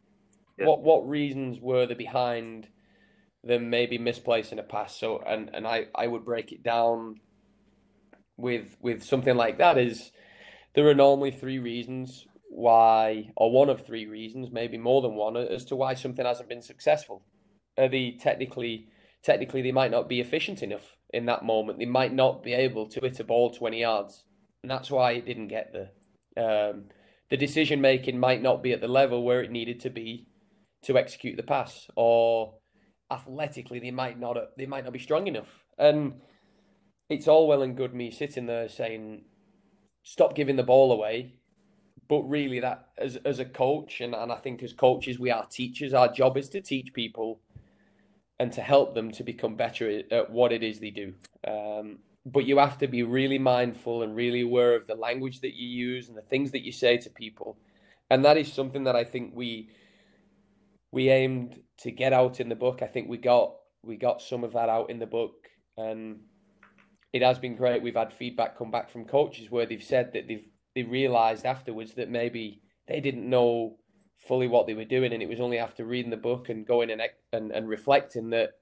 Yeah. What what reasons were there behind them maybe misplacing a pass? So and and I I would break it down with with something like that is there are normally three reasons why or one of three reasons maybe more than one as to why something hasn't been successful. Are they technically technically they might not be efficient enough in that moment. They might not be able to hit a ball 20 yards. And that's why it didn't get there. Um, the decision making might not be at the level where it needed to be to execute the pass, or athletically they might not they might not be strong enough. And it's all well and good me sitting there saying, "Stop giving the ball away," but really that as as a coach and, and I think as coaches we are teachers. Our job is to teach people and to help them to become better at what it is they do. Um, but you have to be really mindful and really aware of the language that you use and the things that you say to people and that is something that i think we we aimed to get out in the book i think we got we got some of that out in the book. And it has been great. We've had feedback come back from coaches where they've said that they've they realized afterwards that maybe they didn't know fully what they were doing. And it was only after reading the book and going and and, and reflecting that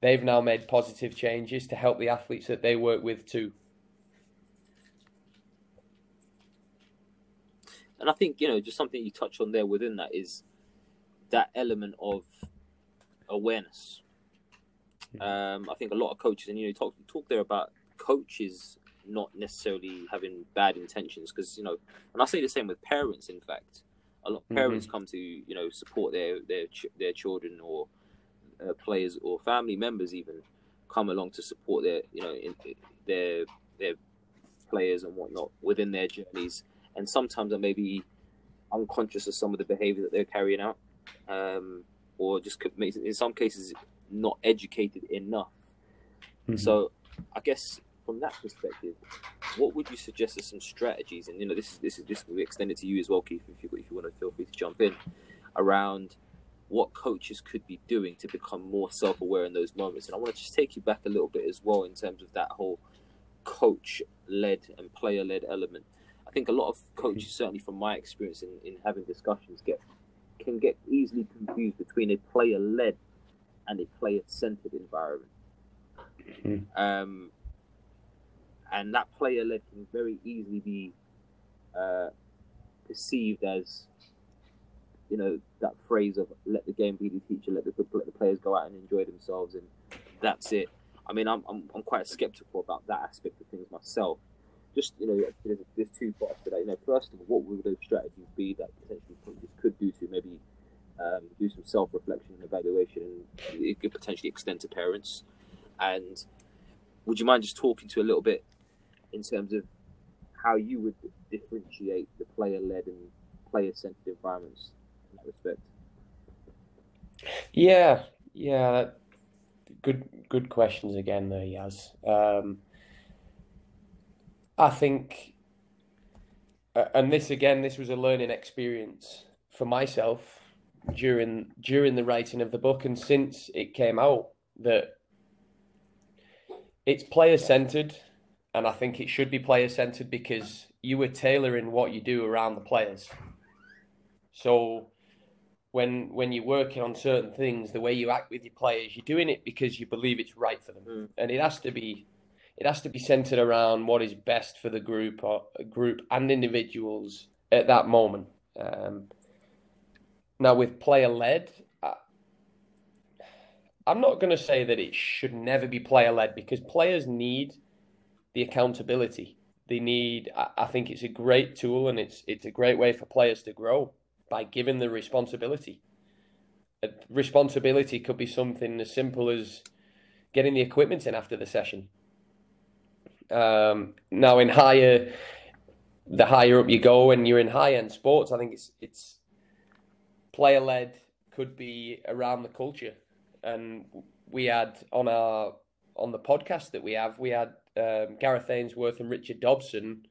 they've now made positive changes to help the athletes that they work with too. And I think you know just something you touch on there within that is that element of awareness. Um, I think a lot of coaches, and you know, talk talk there about coaches not necessarily having bad intentions, because you know, and I say the same with parents. In fact, a lot of parents mm-hmm. come to you know support their their their children or uh, players or family members even come along to support their you know in, their their players and whatnot within their journeys and sometimes I may be unconscious of some of the behavior that they're carrying out um, or just in some cases not educated enough mm-hmm. so I guess from that perspective what would you suggest as some strategies and you know this is this is this will be extended to you as well Keith if you, if you want to feel free to jump in around what coaches could be doing to become more self aware in those moments. And I want to just take you back a little bit as well in terms of that whole coach led and player led element. I think a lot of coaches, certainly from my experience in, in having discussions, get can get easily confused between a player led and a player centered environment. Mm-hmm. Um, and that player led can very easily be uh, perceived as you know that phrase of "let the game be the teacher, let the let the players go out and enjoy themselves," and that's it. I mean, I'm I'm, I'm quite skeptical about that aspect of things myself. Just you know, there's, there's two parts to that. You know, first of all, what would those strategies be that potentially coaches could do to maybe um, do some self-reflection and evaluation, it could potentially extend to parents. And would you mind just talking to a little bit in terms of how you would differentiate the player-led and player-centered environments in that respect. Yeah, yeah. good good questions again there, Yas. Um, I think, and this again, this was a learning experience for myself during during the writing of the book, and since it came out that it's player centered, and I think it should be player centered because you are tailoring what you do around the players. So when when you're working on certain things, the way you act with your players, you're doing it because you believe it's right for them, mm. and it has to be it has to be centered around what is best for the group or group and individuals at that moment. Um, now with player led, I'm not going to say that it should never be player led because players need the accountability. They need. I think it's a great tool and it's it's a great way for players to grow by giving the responsibility. Responsibility could be something as simple as getting the equipment in after the session. Um, now, in higher, the higher up you go, and you're in high end sports, I think it's it's player led. Could be around the culture, and we had on our on the podcast that we have, we had um, Gareth Ainsworth and Richard Dobson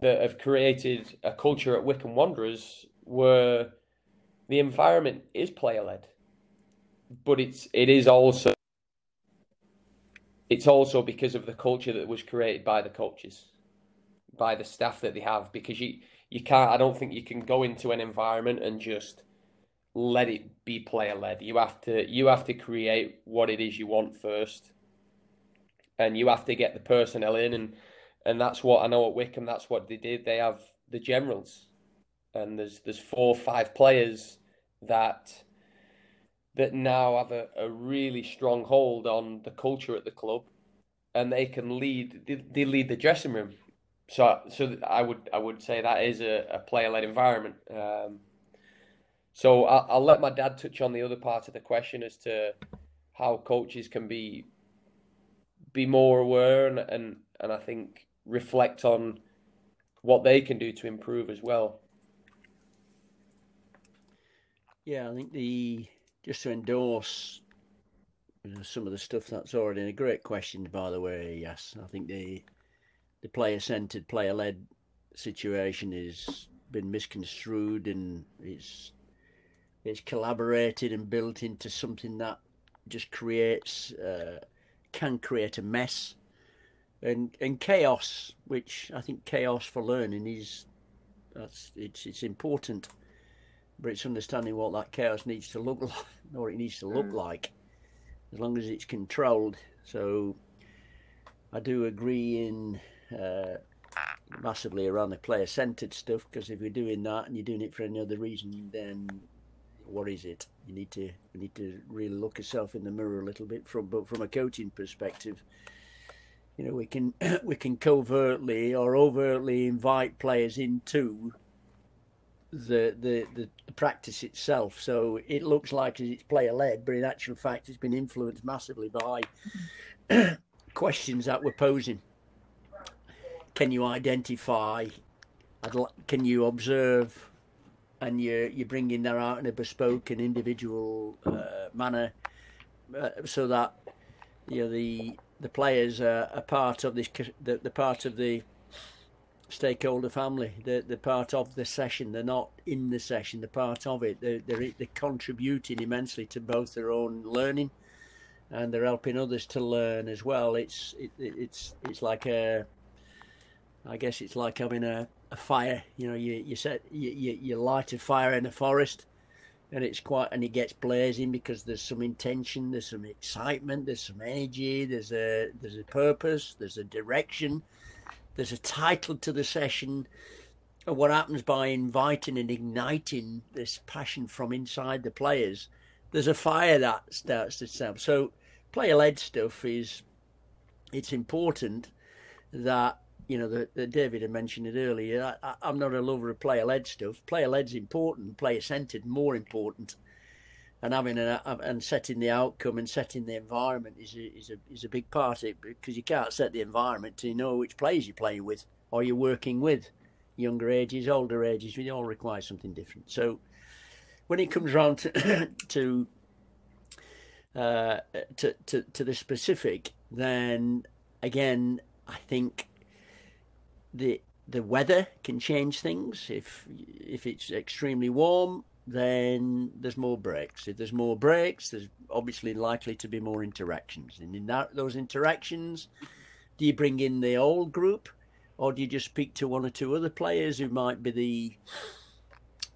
that have created a culture at Wycombe Wanderers where the environment is player led, but it's it is also it's also because of the culture that was created by the coaches, by the staff that they have. Because you you can't, I don't think you can go into an environment and just let it be player led. You have to you have to create what it is you want first, and you have to get the personnel in and and that's what I know at Wycombe. That's what they did. They have the generals and there's there's four or five players that that now have a, a really strong hold on the culture at the club and they can lead they, they lead the dressing room. So so I would I would say that is a, a player led environment. Um, so I'll, I'll let my dad touch on the other part of the question as to how coaches can be be more aware and, and, and I think reflect on what they can do to improve as well. Yeah, I think the just to endorse some of the stuff that's already in. A great question, by the way. Yes, I think the the player centered, player led situation has been misconstrued and it's it's collaborated and built into something that just creates uh, can create a mess. And and chaos, which I think chaos for learning is that's it's it's important but it's understanding what that chaos needs to look like, or it needs to look mm. like, as long as it's controlled. So I do agree in uh, massively around the player centered stuff because if you're doing that and you're doing it for any other reason, then what is it? You need to you need to really look yourself in the mirror a little bit from but from a coaching perspective. You know, we can we can covertly or overtly invite players into the, the, the, the, practice itself. So it looks like it's player led, but in actual fact, it's been influenced massively by questions that we're posing. Can you identify? Can you observe? And you you bringing that out in a bespoke and individual uh, manner, uh, so that you know the the players are, are part of this the, the part of the stakeholder family. They're, they're part of the session. They're not in the session. They're part of it. They're, they're, they're contributing immensely to both their own learning and they're helping others to learn as well. It's it, it's it's like a, I guess it's like having a, a fire. You know, you you set you, you, you light a fire in a forest, and it's quite and it gets blazing because there's some intention, there's some excitement, there's some energy, there's a there's a purpose, there's a direction, there's a title to the session. And what happens by inviting and igniting this passion from inside the players, there's a fire that starts to start. So player led stuff is it's important that you know that David had mentioned it earlier. I, am not a lover of player led stuff. Player led's important, player centered more important and having a, and setting the outcome and setting the environment is a, is a is a big part of it because you can't set the environment to know which players you're playing with or you're working with. Younger ages, older ages, we all require something different. So when it comes round to, to uh, to, to to the specific, then again, I think the the weather can change things. If if it's extremely warm, then there's more breaks. If there's more breaks, there's obviously likely to be more interactions. And in that those interactions, do you bring in the old group, or do you just speak to one or two other players who might be the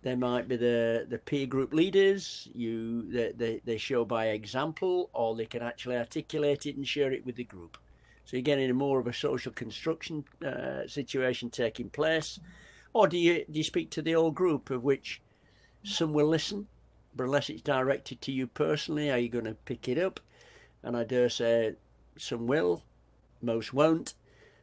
they might be the, the peer group leaders. You they, they, they show by example, or they can actually articulate it and share it with the group. So you're getting more of a social construction uh, situation taking place, or do you do you speak to the whole group of which some will listen, but unless it's directed to you personally, are you going to pick it up? And I dare say some will, most won't.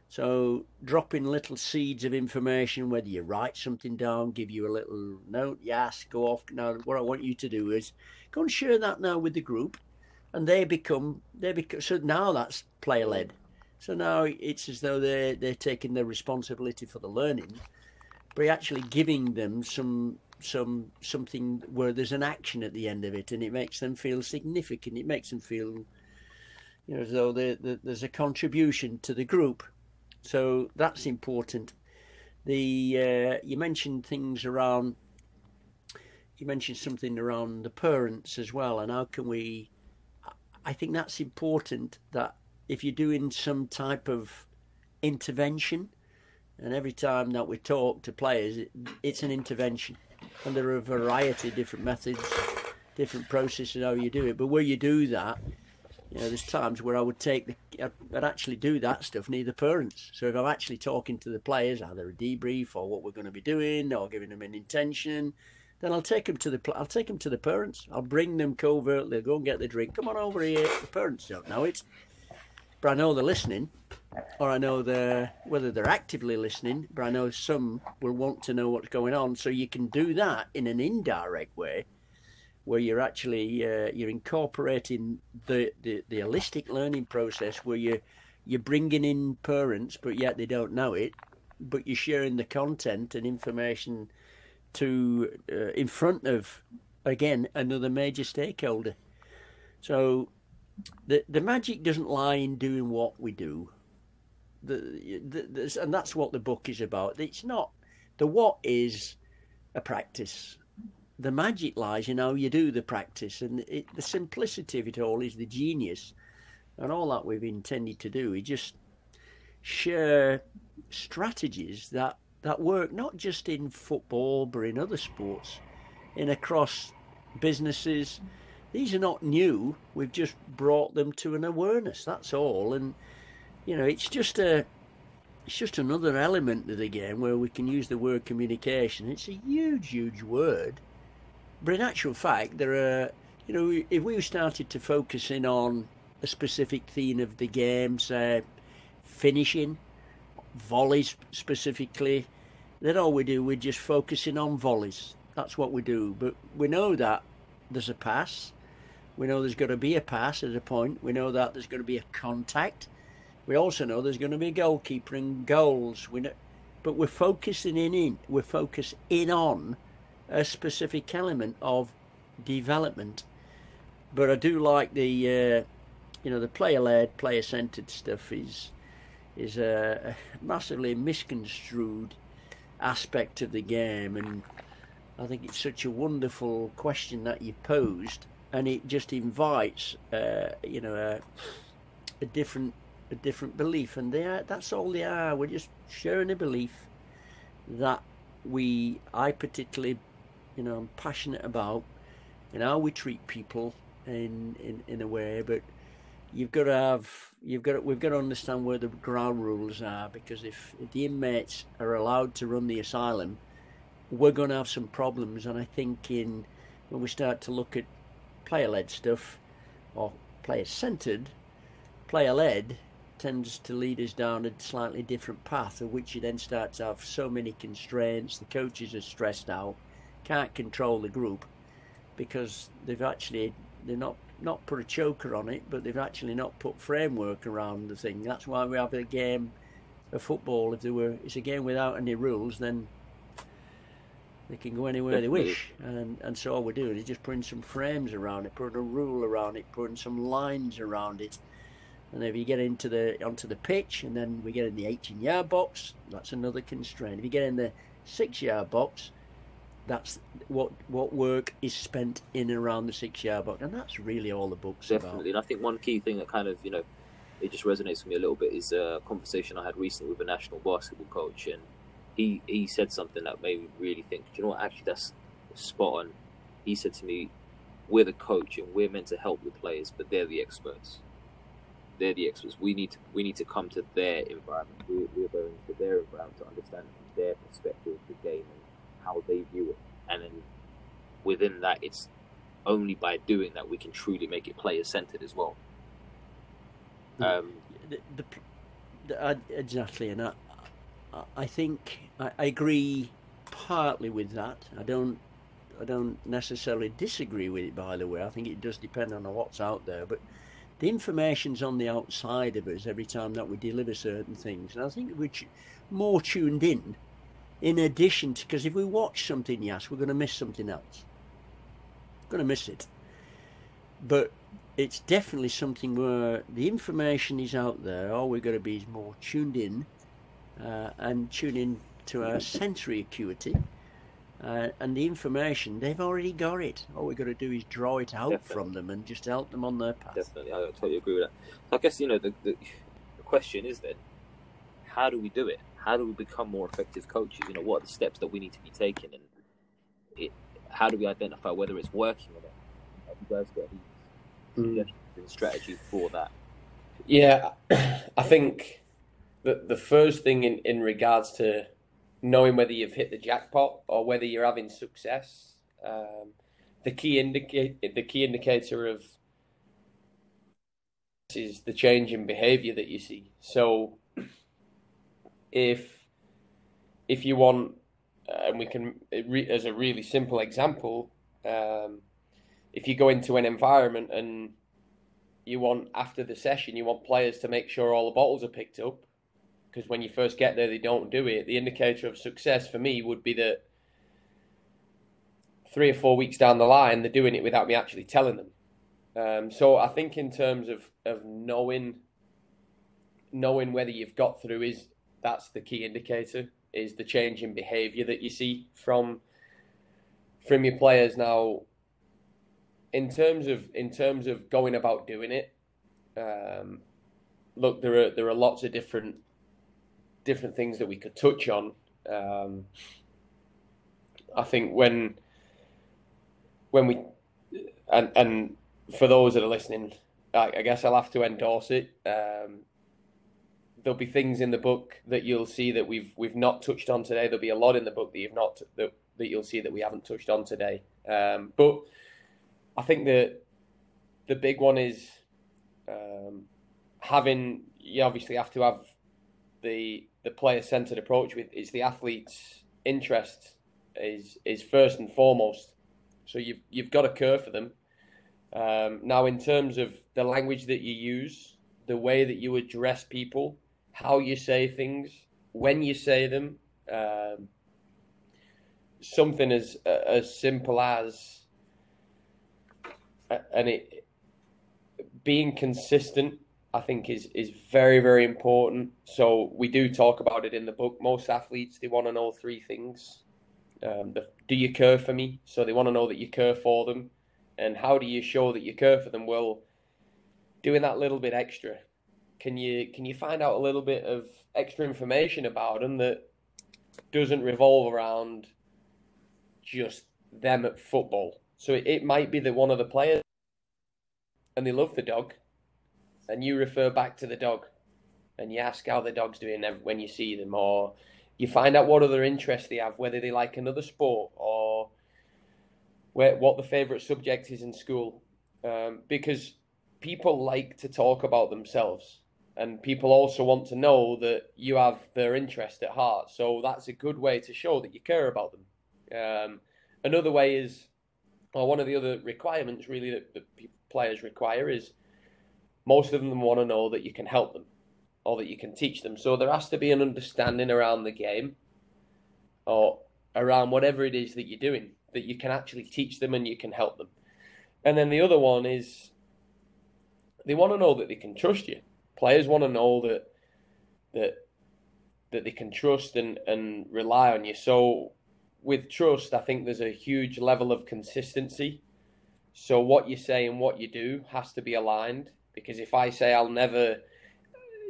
So dropping little seeds of information, whether you write something down, give you a little note, yes, go off. Now what I want you to do is go and share that now with the group, and they become they become so now that's player led. So now it's as though they're they're taking the responsibility for the learning, but actually giving them some some something where there's an action at the end of it, and it makes them feel significant. It makes them feel, you know, as though there's a contribution to the group. So that's important. The uh, you mentioned things around. You mentioned something around the parents as well, and how can we? I think that's important. That if you're doing some type of intervention, and every time that we talk to players, it, it's an intervention, and there are a variety of different methods, different processes how you do it. But where you do that, you know, there's times where I would take the, I'd, actually do that stuff near the parents. So if I'm actually talking to the players, either a debrief or what we're going to be doing, or giving them an intention, then I'll take them to the, I'll take them to the parents. I'll bring them covertly. They'll go and get the drink. Come on over here. The parents don't know it, but I know they're listening, or I know they're whether they're actively listening. But I know some will want to know what's going on. So you can do that in an indirect way where you're actually uh, you're incorporating the, the, the holistic learning process where you you're bringing in parents but yet they don't know it but you're sharing the content and information to uh, in front of again another major stakeholder so the the magic doesn't lie in doing what we do the, the, and that's what the book is about it's not the what is a practice the magic lies in how you do the practice, and it, the simplicity of it all is the genius, and all that we've intended to do is just share strategies that that work not just in football but in other sports, in across businesses. These are not new. We've just brought them to an awareness. That's all, and you know, it's just a it's just another element of the game where we can use the word communication. It's a huge, huge word but in actual fact, there are, you know, if we started to focus in on a specific theme of the game, say finishing, volleys specifically, then all we do, we're just focusing on volleys. That's what we do. But we know that there's a pass. We know there's going to be a pass at a point. We know that there's going to be a contact. We also know there's going to be a goalkeeper and goals. We know, but we're focusing in, in we're focused in on a specific element of development. But I do like the, uh, you know, the player-led, player-centered stuff is is a, massively misconstrued aspect of the game, and I think it's such a wonderful question that you posed, and it just invites, uh, you know, a, a different a different belief, and they are, that's all they are. We're just sharing a belief that we, I particularly you know I'm passionate about and how we treat people in, in in a way but you've got to have you've got to, we've got to understand where the ground rules are because if, if the inmates are allowed to run the asylum we're going to have some problems and I think in when we start to look at player led stuff or player centered player led tends to lead us down a slightly different path of which you then start to have so many constraints the coaches are stressed out can't control the group because they've actually they're not not put a choker on it, but they've actually not put framework around the thing. That's why we have a game of football. If there were, it's a game without any rules, then They can go anywhere they wish, and and so all we're doing is just putting some frames around it, putting a rule around it, putting some lines around it. And if you get into the onto the pitch, and then we get in the 18-yard box, that's another constraint. If you get in the six-yard box, that's what what work is spent in and around the six-yard box, and that's really all the book's Definitely, and I think one key thing that kind of you know it just resonates with me a little bit is uh, a conversation I had recently with a national basketball coach, and he he said something that made me really think. Do you know what? Actually, that's spot on. He said to me, "We're the coach, and we're meant to help the players, but they're the experts. They're the experts. We need to we need to come to their environment. We're, we're going to their environment to understand their perspective of the game and how they view it, and then within that, it's only by doing that we can truly make it player centered as well." Um, the, the, the, uh, exactly, and I, I- I think I, I agree partly with that. I don't, I don't necessarily disagree with it. By the way, I think it does depend on what's out there, but the information's on the outside of us every time that we deliver certain things, and I think we're more tuned in. In addition to, because if we watch something, yes, we're going to miss something else. We're Going to miss it, but it's definitely something where the information is out there. All we've got to be is more tuned in uh, and tune in to our sensory acuity. Uh, and the information, they've already got it. All we've got to do is draw it out Definitely. from them and just help them on their path. Definitely, I totally agree with that. So I guess you know the, the the question is then, how do we do it? How do we become more effective coaches? You know, what are the steps that we need to be taking, and it, how do we identify whether it's working or not? Have you guys got any suggestions and strategy for that? Yeah, I think the the first thing in, in regards to knowing whether you've hit the jackpot or whether you're having success, um, the key indicate the key indicator of is the change in behaviour that you see. So, if if you want, uh, and we can as a really simple example, um, if you go into an environment and you want after the session, you want players to make sure all the bottles are picked up. Because when you first get there, they don't do it. The indicator of success for me would be that three or four weeks down the line, they're doing it without me actually telling them. Um, so I think in terms of, of knowing knowing whether you've got through is that's the key indicator is the change in behaviour that you see from from your players now in terms of in terms of going about doing it, um, look, there are there are lots of different different things that we could touch on. Um, I think when when we and and for those that are listening, I, I guess I'll have to endorse it. Um, there'll be things in the book that you'll see that we've we've not touched on today. There'll be a lot in the book that you've not that, that you'll see that we haven't touched on today. Um, but I think that the big one is um, having. You obviously have to have the the player centered approach. With is the athlete's interest is is first and foremost. So you've you've got to care for them. Um, now, in terms of the language that you use, the way that you address people, how you say things, when you say them, um, something as as simple as and it being consistent I think is is very very important. So we do talk about it in the book. Most athletes they want to know three things. Um, the, do you care for me? So they want to know that you care for them, and how do you show that you care for them? Well, doing that little bit extra. Can you can you find out a little bit of extra information about them that doesn't revolve around just them at football? So it, it might be that one of the players and they love the dog, and you refer back to the dog, and you ask how the dog's doing when you see them, or you find out what other interests they have, whether they like another sport or where what the favourite subject is in school, um, because people like to talk about themselves, and people also want to know that you have their interest at heart. So that's a good way to show that you care about them. Um, another way is, or one of the other requirements really that, that players require is most of them want to know that you can help them or that you can teach them. So there has to be an understanding around the game or around whatever it is that you're doing, that you can actually teach them and you can help them. And then the other one is they want to know that they can trust you. Players want to know that that that they can trust and, and rely on you. So with trust, I think there's a huge level of consistency. So what you say and what you do has to be aligned. Because if I say I'll never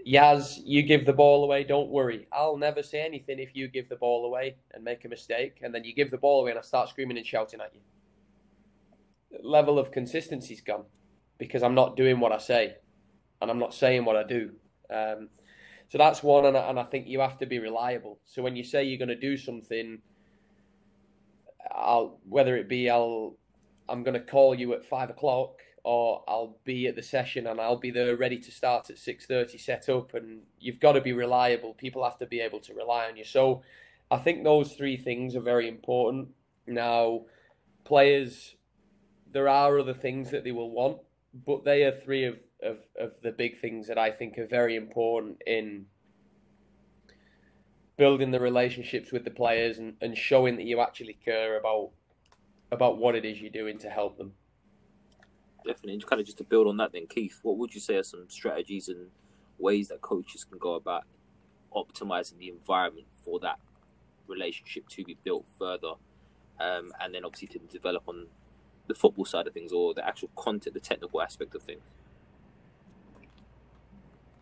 Yas, you give the ball away, don't worry. I'll never say anything if you give the ball away and make a mistake, and then you give the ball away and I start screaming and shouting at you. Level of consistency's gone because I'm not doing what I say and I'm not saying what I do. Um, so that's one, and I, and I think you have to be reliable. So when you say you're going to do something, I'll whether it be I'll I'm going to call you at five o'clock or I'll be at the session and I'll be there ready to start at 6:30 set up and you've got to be reliable. People have to be able to rely on you. So I think those three things are very important. Now players there are other things that they will want but they are three of of, of the big things that I think are very important in building the relationships with the players and, and showing that you actually care about about what it is you're doing to help them definitely. And kind of just to build on that, then Keith, what would you say are some strategies and ways that coaches can go about optimizing the environment for that relationship to be built further, um, and then obviously to develop on the football side of things or the actual content, the technical aspect of things.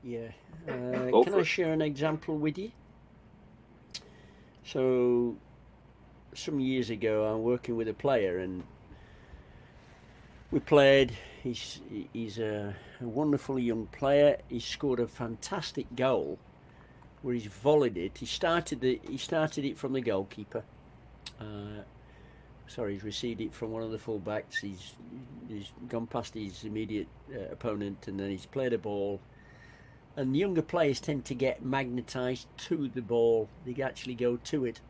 Yeah, uh, can I share an example with you? So, some years ago, I'm working with a player, and we played. He's he's a, a wonderful young player. He scored a fantastic goal where he's volleyed it. He started the he started it from the goalkeeper. Uh, sorry, he's received it from one of the fullbacks. He's he's gone past his immediate uh, opponent and then he's played a ball. And younger players tend to get magnetised to the ball. They actually go to it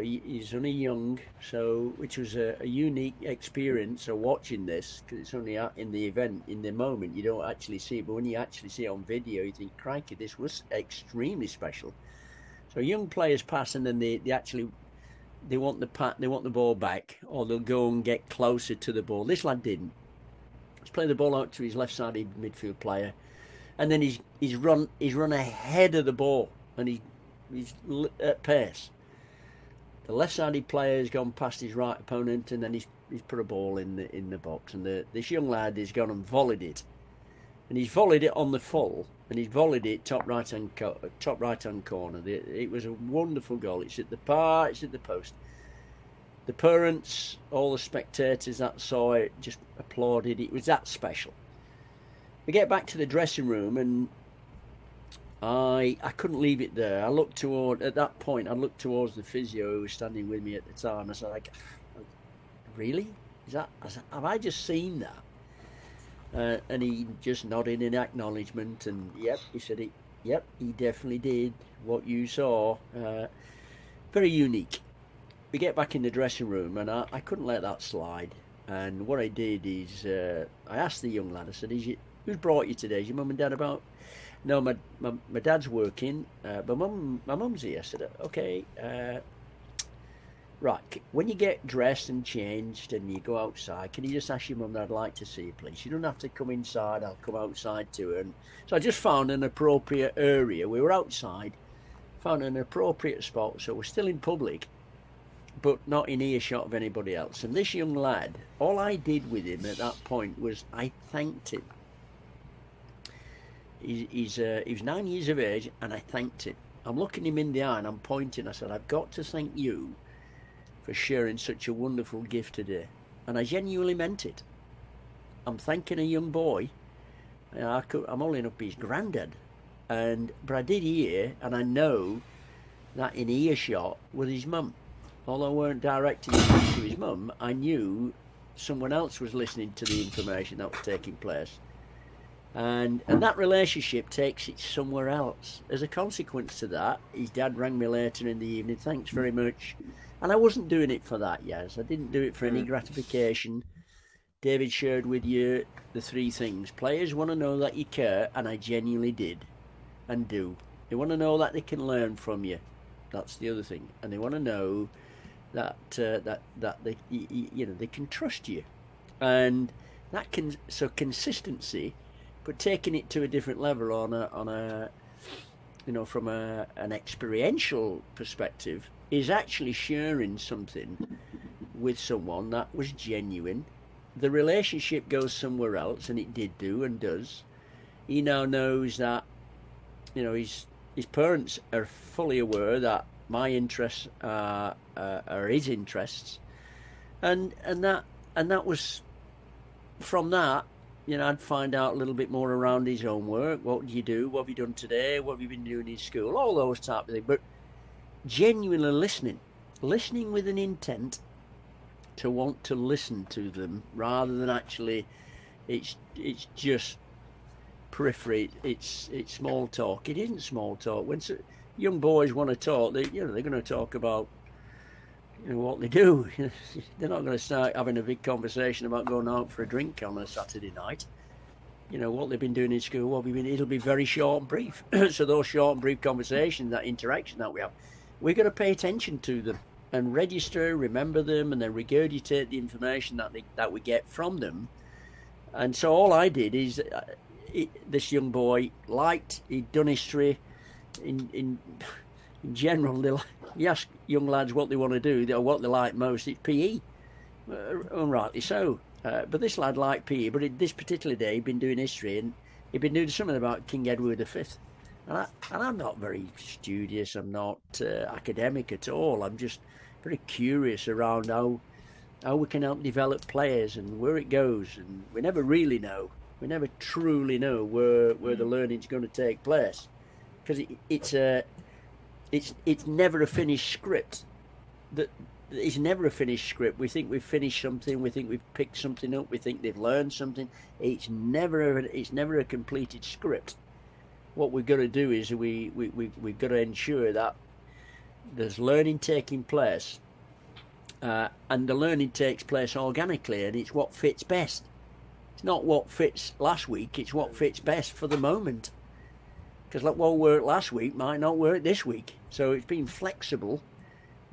he's only young, so which was a, a unique experience of watching this because it's only in the event, in the moment, you don't actually see it. But when you actually see it on video, you think, crikey, this was extremely special. So young players pass and they, they actually they want the pat, they want the ball back, or they'll go and get closer to the ball. This lad didn't. He's played the ball out to his left-sided midfield player, and then he's he's run he's run ahead of the ball, and he he's at pace the left-sided player has gone past his right opponent, and then he's he's put a ball in the in the box, and the, this young lad has gone and volleyed it, and he's volleyed it on the full, and he's volleyed it top right hand top right hand corner. It was a wonderful goal. It's at the par, it's at the post. The parents, all the spectators that saw it, just applauded. It was that special. We get back to the dressing room, and I I couldn't leave it there. I looked toward at that point. I looked towards the physio who was standing with me at the time. I said, like, "Really? Is that? Have I just seen that?" Uh, and he just nodded in acknowledgement. And yep, he said it. Yep, he definitely did what you saw. Uh, very unique. We get back in the dressing room, and I, I couldn't let that slide. And what I did is uh, I asked the young lad. I said, "Is you, who's brought you today? Is your mum and dad about?" No, my, my, my dad's working. Uh, my mum my mum's here. I said, okay. Uh, right, when you get dressed and changed and you go outside, can you just ask your mum that I'd like to see you, please? You don't have to come inside. I'll come outside to her. And so I just found an appropriate area. We were outside, found an appropriate spot. So we're still in public, but not in earshot of anybody else. And this young lad, all I did with him at that point was I thanked him He's, he's uh, he was nine years of age, and I thanked him. I'm looking him in the eye and I'm pointing. I said, I've got to thank you for sharing such a wonderful gift today. And I genuinely meant it. I'm thanking a young boy. I am only be his granddad. And, but I did hear, and I know that in earshot was his mum. Although I weren't directing to his mum, I knew someone else was listening to the information that was taking place and and that relationship takes it somewhere else. As a consequence to that, his dad rang me later in the evening. Thanks very much. And I wasn't doing it for that, yes. I didn't do it for any mm. gratification. David shared with you the three things. Players want to know that you care, and I genuinely did and do. They want to know that they can learn from you. That's the other thing. And they want to know that uh, that that they you know they can trust you, and that can so consistency, but taking it to a different level on a on a you know from a an experiential perspective is actually sharing something with someone that was genuine. The relationship goes somewhere else, and it did do and does. He now knows that you know his his parents are fully aware that my interests are, uh, are his interests, and and that and that was from that. You know, I'd find out a little bit more around his own work. What do you do? What have you done today? What have you been doing in school? All those type of things. But genuinely listening, listening with an intent to want to listen to them rather than actually, it's it's just periphery. It's it's small talk. It isn't small talk. When so, young boys want to talk, they you know they're going to talk about you know what they do. they're not going to start having a big conversation about going out for a drink on a Saturday night. You know what they've been doing in school. What we've been. It'll be very short and brief. so those short and brief conversations, that interaction that we have, we've got to pay attention to them and register, remember them, and then regurgitate the information that they, that we get from them. And so all I did is, uh, it, this young boy liked he'd done history. In in in general, they, you ask young lads what they want to do or what they like most. It's PE, uh, unrightly so. Uh, but this lad liked PE. But it, this particular day, he'd been doing history and he'd been doing something about King Edward V. And, I, and I'm not very studious. I'm not uh, academic at all. I'm just very curious around how how we can help develop players and where it goes. And we never really know. We never truly know where where the learning's going to take place because it, it's a it's it's never a finished script. That it's never a finished script. We think we've finished something. We think we've picked something up. We think they've learned something. It's never a, it's never a completed script. What we've got to do is we we we we've got to ensure that there's learning taking place, uh, and the learning takes place organically, and it's what fits best. It's not what fits last week. It's what fits best for the moment. Because what worked last week might not work this week. So it's been flexible,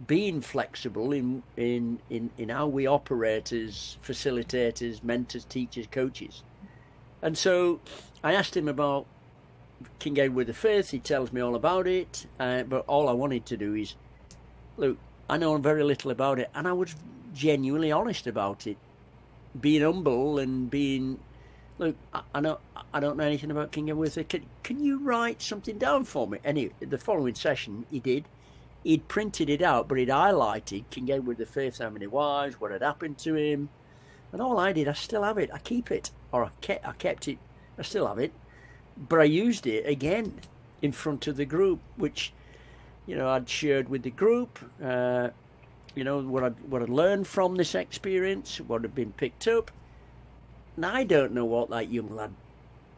being flexible in in in, in how we operate as facilitators, mentors, teachers, coaches. And so I asked him about King Edward V. He tells me all about it. Uh, but all I wanted to do is, look, I know very little about it, and I was genuinely honest about it, being humble and being, look, I, I know I don't know anything about King Edward V. Can, can you write something down for me? Anyway, the following session he did. He'd printed it out, but he'd highlighted King Edward V, how many wives, what had happened to him, and all I did, I still have it. I keep it, or I kept, I kept it. I still have it but I used it again in front of the group, which you know I'd shared with the group. Uh, you know what I what I learned from this experience, what had been picked up. And I don't know what that young lad.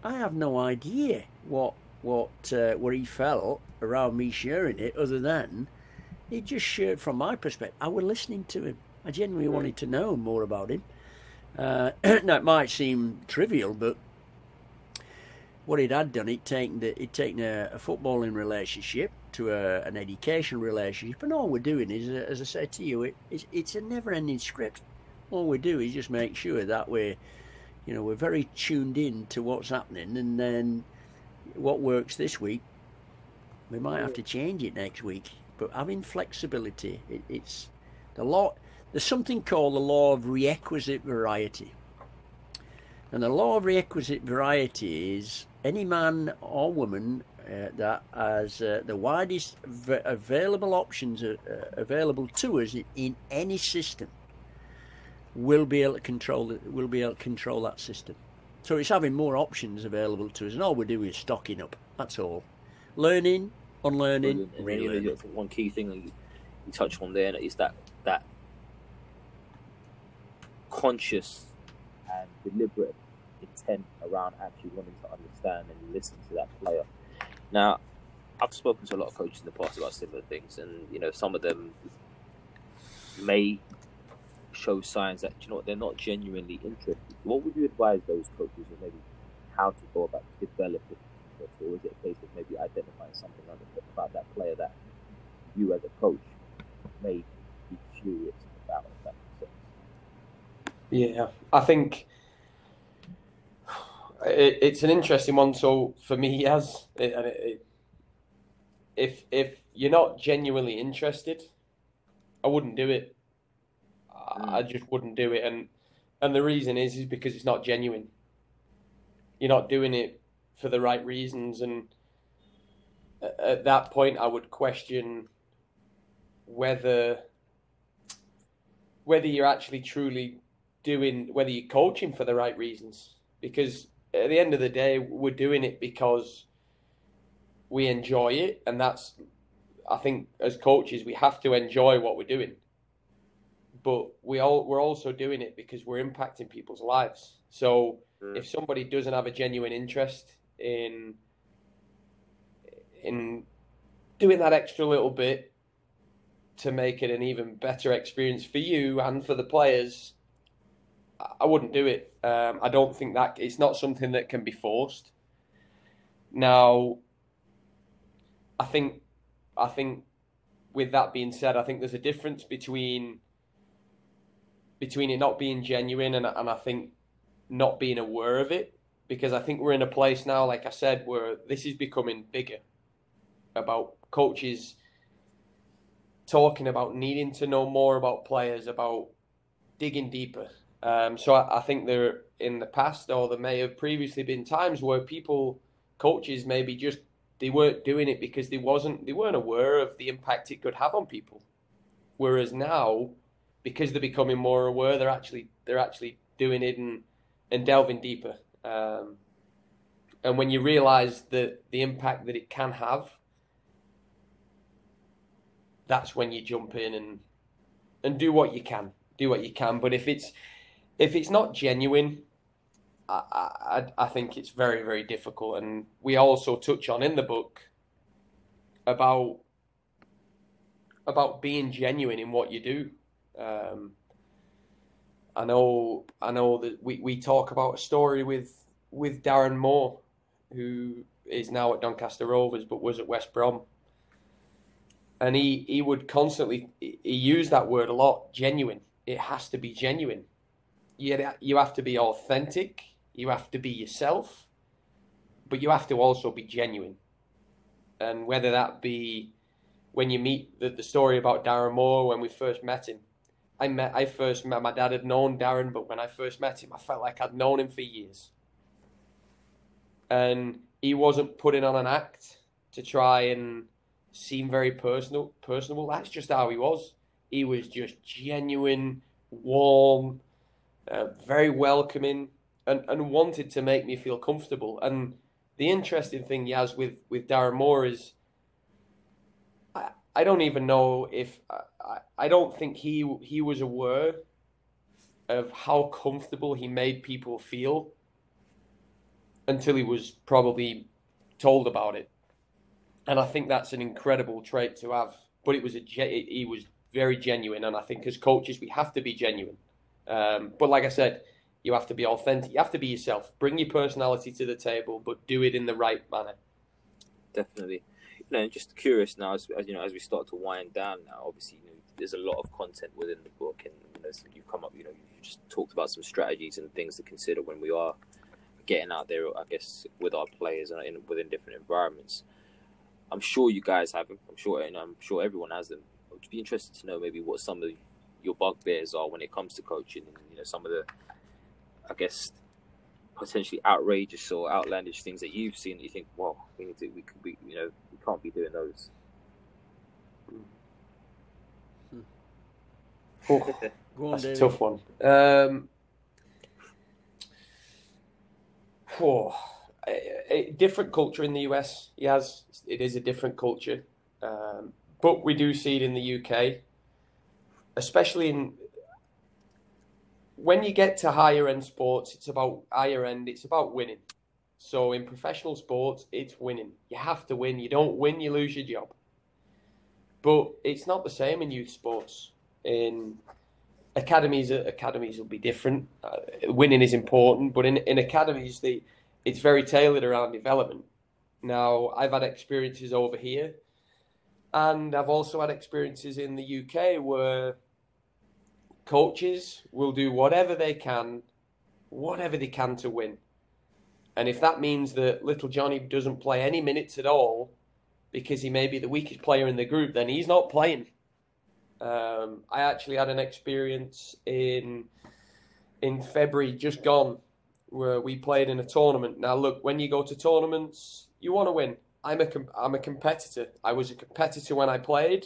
I have no idea what what uh, what he felt around me sharing it, other than he just shared from my perspective. I was listening to him. I genuinely wanted to know more about him. Uh, now it might seem trivial, but what it had done, it taken the, it taken a, a footballing relationship to a, an education relationship, and all we're doing is, as I said to you, it, it's, it's a never-ending script. All we do is just make sure that we're, you know, we're very tuned in to what's happening, and then what works this week, we might have to change it next week. But having flexibility, it, it's the law. There's something called the law of requisite variety. And the law of requisite variety is any man or woman uh, that has uh, the widest v- available options uh, available to us in, in, any system will be able to control it, will be able to control that system. So it's having more options available to us, and all we do is stocking up. That's all. Learning, unlearning, relearning. One key thing you, you touched on there is that that conscious and deliberate intent around actually wanting to understand and listen to that player. Now, I've spoken to a lot of coaches in the past about similar things, and you know, some of them may show signs that you know they're not genuinely interested. What would you advise those coaches, or maybe how to go about developing or is it a case of maybe identifying something about that player that you, as a coach, may be curious about. Yeah, I think it, it's an interesting one. So for me, yes, it, it, if if you're not genuinely interested, I wouldn't do it. I mm. just wouldn't do it, and and the reason is is because it's not genuine. You're not doing it for the right reasons, and at that point, I would question whether whether you're actually truly doing whether you're coaching for the right reasons. Because at the end of the day we're doing it because we enjoy it. And that's i think as coaches we have to enjoy what we're doing but we all we're also doing it because we're impacting people's lives so mm. if somebody doesn't have a genuine interest in in doing that extra little bit to make it an even better experience for you and for the players, I wouldn't do it. Um, I don't think that it's not something that can be forced. Now, I think, I think, with that being said, I think there's a difference between between it not being genuine and and I think not being aware of it because I think we're in a place now, like I said, where this is becoming bigger about coaches talking about needing to know more about players, about digging deeper. Um, so I, I, think there in the past, or there may have previously been times where people, coaches, maybe just they weren't doing it because they wasn't they weren't aware of the impact it could have on people. Whereas now, because they're becoming more aware, they're actually they're actually doing it and and delving deeper. Um, and when you realise that the impact that it can have that's when you jump in and and do what you can, do what you can. But if it's if it's not genuine, I, I, I think it's very very difficult. And we also touch on in the book about about being genuine in what you do. Um, I know I know that we, we talk about a story with with Darren Moore, who is now at Doncaster Rovers but was at West Brom. And he he would constantly he used that word a lot genuine. It has to be genuine. You, you have to be authentic you have to be yourself but you have to also be genuine. And whether that be when you meet the, the story about Darren Moore when we first met him I met I first met my dad had known Darren but when I first met him I felt like I'd known him for years and he wasn't putting on an act to try and seem very personal, personable. That's just how he was. He was just genuine, warm, uh, very welcoming, and, and wanted to make me feel comfortable. And the interesting thing has with, with Darren Moore is I, I don't even know if I, I don't think he he was aware of how comfortable he made people feel until he was probably told about it and I think that's an incredible trait to have. But it was a he was very genuine, and I think as coaches we have to be genuine. Um, but like I said, you have to be authentic. You have to be yourself. Bring your personality to the table, but do it in the right manner. Definitely. You know, just curious now, as, you know, as we start to wind down now. Obviously, you know, there's a lot of content within the book, and you know, you've come up. You know, you just talked about some strategies and things to consider when we are getting out there. I guess with our players and in, within different environments. I'm sure you guys have them. I'm sure, and I'm sure everyone has them. I'd be interested to know maybe what some of your bugbears are when it comes to coaching, and you know some of the, I guess, potentially outrageous or outlandish things that you've seen. That you think, well, we need to, we could be, you know, we can't be doing those. Oh, that's a tough one. Um, a, a different culture in the US. He has it is a different culture, um, but we do see it in the UK, especially in when you get to higher end sports. It's about higher end. It's about winning. So in professional sports, it's winning. You have to win. You don't win, you lose your job. But it's not the same in youth sports. In academies, academies will be different. Uh, winning is important, but in in academies, the it's very tailored around development. Now, I've had experiences over here, and I've also had experiences in the UK where coaches will do whatever they can, whatever they can to win. And if that means that little Johnny doesn't play any minutes at all because he may be the weakest player in the group, then he's not playing. Um, I actually had an experience in in February just gone where we played in a tournament. Now, look, when you go to tournaments, you want to win. I'm a I'm a competitor. I was a competitor when I played,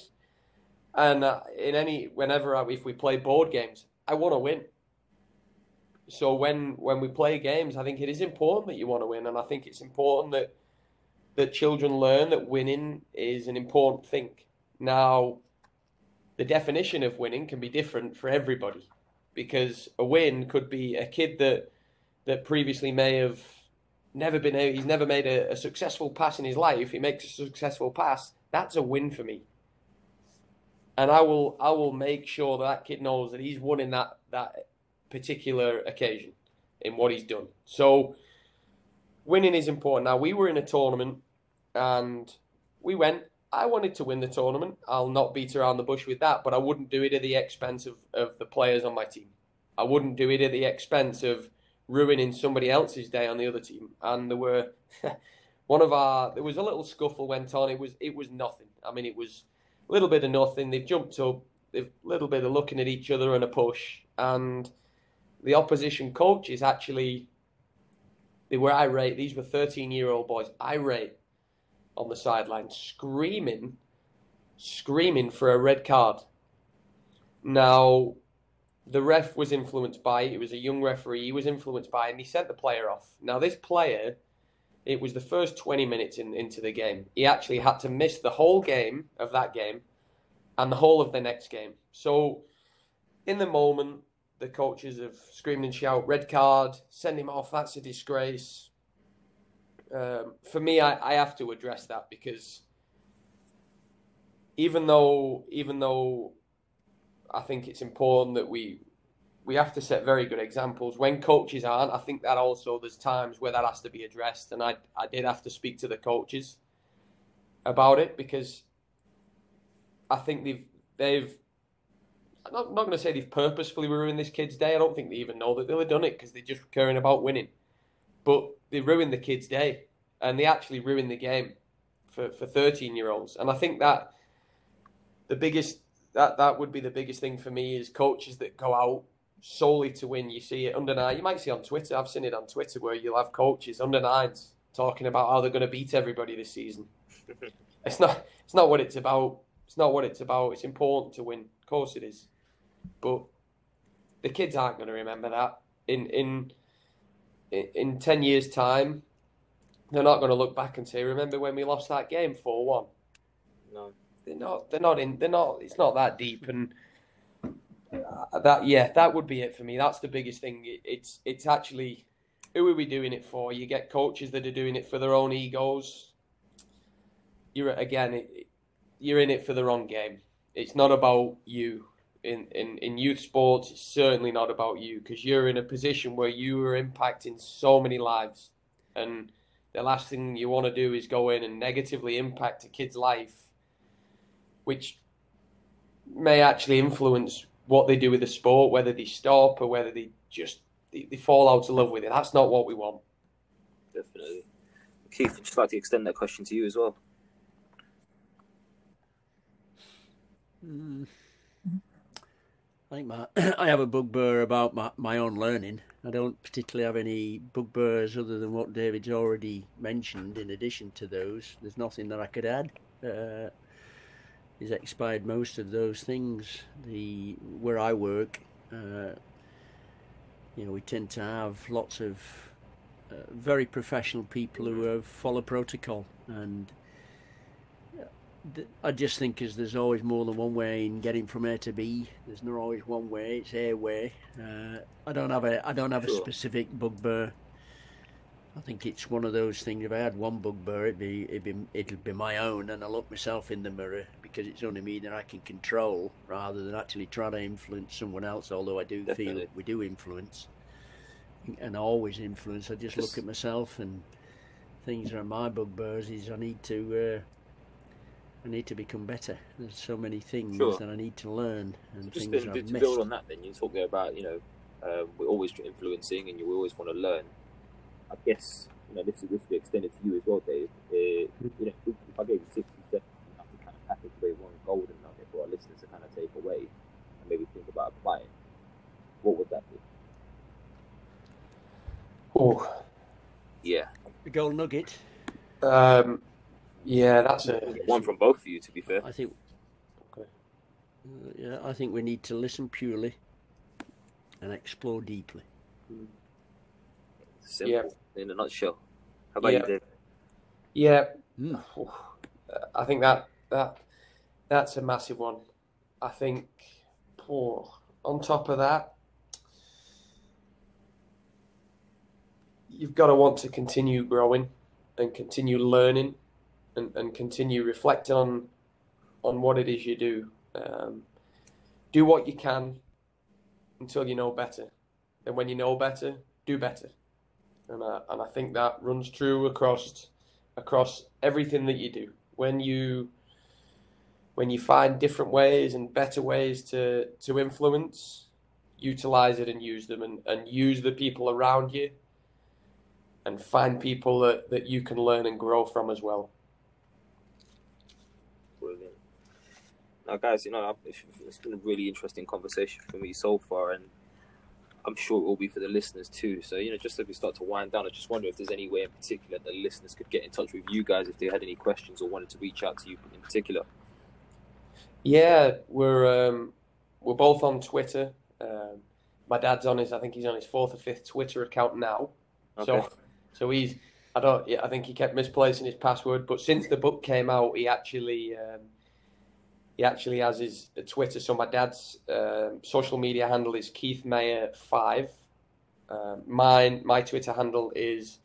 and uh, in any whenever I, if we play board games, I want to win. So when when we play games, I think it is important that you want to win, and I think it's important that that children learn that winning is an important thing. Now, the definition of winning can be different for everybody, because a win could be a kid that that previously may have never been he's never made a, a successful pass in his life. He makes a successful pass. That's a win for me and I will I will make sure that, that kid knows that he's won in that that particular occasion in what he's done. So winning is important. Now we were in a tournament and we went. I wanted to win the tournament. I'll not beat around the bush with that, but I wouldn't do it at the expense of, of the players on my team. I wouldn't do it at the expense of ruining somebody else's day on the other team. And there were one of our there was a little scuffle went on. It was it was nothing. I mean it was a little bit of nothing. They've jumped up. They've a little bit of looking at each other and a push. And the opposition coaches actually, they were irate. These were 13 year old boys, irate on the sideline, screaming, screaming for a red card. Now, the ref was influenced by it. Was a young referee. He was influenced by it, and he sent the player off. Now, this player it was the first 20 minutes in, into the game. He actually had to miss the whole game of that game and the whole of the next game. So, in the moment, the coaches have screamed and shouted, red card, send him off, that's a disgrace. Um, for me, I, I have to address that because even though even though I think it's important that we we have to set very good examples. When coaches aren't, I think that also there's times where that has to be addressed. And I, I did have to speak to the coaches about it because I think they've, they've, I'm not, not going to say they've purposefully ruined this kid's day. I don't think they even know that they'll have done it because they're just caring about winning. But they ruined the kid's day and they actually ruined the game for, for 13 year olds. And I think that the biggest, that, that would be the biggest thing for me is coaches that go out solely to win. You see it under nine. You might see on Twitter. I've seen it on Twitter where you'll have coaches under nines talking about how they're going to beat everybody this season. it's not. It's not what it's about. It's not what it's about. It's important to win. Of course it is, but the kids aren't going to remember that in in in ten years' time. They're not going to look back and say, "Remember when we lost that game four one?" No, they're not. They're not in. They're not. It's not that deep and uh, that yeah, that would be it for me. That's the biggest thing. It's it's actually who are we doing it for? You get coaches that are doing it for their own egos. You're again, it, you're in it for the wrong game. It's not about you. In, in, in youth sports, it's certainly not about you because you're in a position where you are impacting so many lives. And the last thing you want to do is go in and negatively impact a kid's life, which may actually influence what they do with the sport, whether they stop or whether they just they, they fall out of love with it. That's not what we want. Definitely. Keith, I'd just like to extend that question to you as well. Mm. I think my, I have a bugbear about my, my own learning. I don't particularly have any bugbears other than what David's already mentioned. In addition to those, there's nothing that I could add. Uh, is expired most of those things. The where I work, uh, you know, we tend to have lots of uh, very professional people who have follow protocol, and I just think as there's always more than one way in getting from A to B. There's not always one way; it's a way. Uh, I don't have a I don't have a specific bugbear I think it's one of those things. If I had one bugbear, it'd be it'd be it'll be my own, and I look myself in the mirror because it's only me that I can control, rather than actually try to influence someone else. Although I do Definitely. feel we do influence, and I always influence. I just look at myself and things are my bugbears. Is I need to uh, I need to become better. There's so many things Sure. that I need to learn and Just things then, I've to missed. build on that, then you talk about you know um, we're always influencing and you always want to learn. I guess you know this is this will be extended to you as well, Dave. Uh, you know, if, if I gave you sixty seconds, you have to kind of package away one golden nugget for our listeners to kind of take away and maybe think about applying. What would that be? Oh, Yeah, The gold nugget. um, yeah, that's a one from both of you, to be fair. I think. Okay. Uh, yeah, I think we need to listen purely and explore deeply. Simple in a nutshell. How about Yeah. you, Dave? yeah. Mm. I think that that that's a massive one. I think. Oh, on top of that, you've got to want to continue growing and continue learning and, and continue reflecting on on what it is you do. Um, do what you can until you know better. And when you know better, do better. And I, and I think that runs true across across everything that you do. When you when you find different ways and better ways to to influence, utilize it and use them and, and use the people around you and find people that, that you can learn and grow from as well. Brilliant. Now, guys, you know, it's been a really interesting conversation for me so far, and I'm sure it will be for the listeners too. So, you know, just as we start to wind down, I just wonder if there's any way in particular that listeners could get in touch with you guys if they had any questions or wanted to reach out to you in particular. Yeah, we're um, we're both on Twitter. Um, my dad's on his, I think he's on his fourth or fifth Twitter account now. Okay. So, so he's, I don't, yeah, I think he kept misplacing his password. But since the book came out, he actually, um, he actually has his Twitter. So my dad's um, social media handle is Keith Mayer five. Um, mine, my Twitter handle is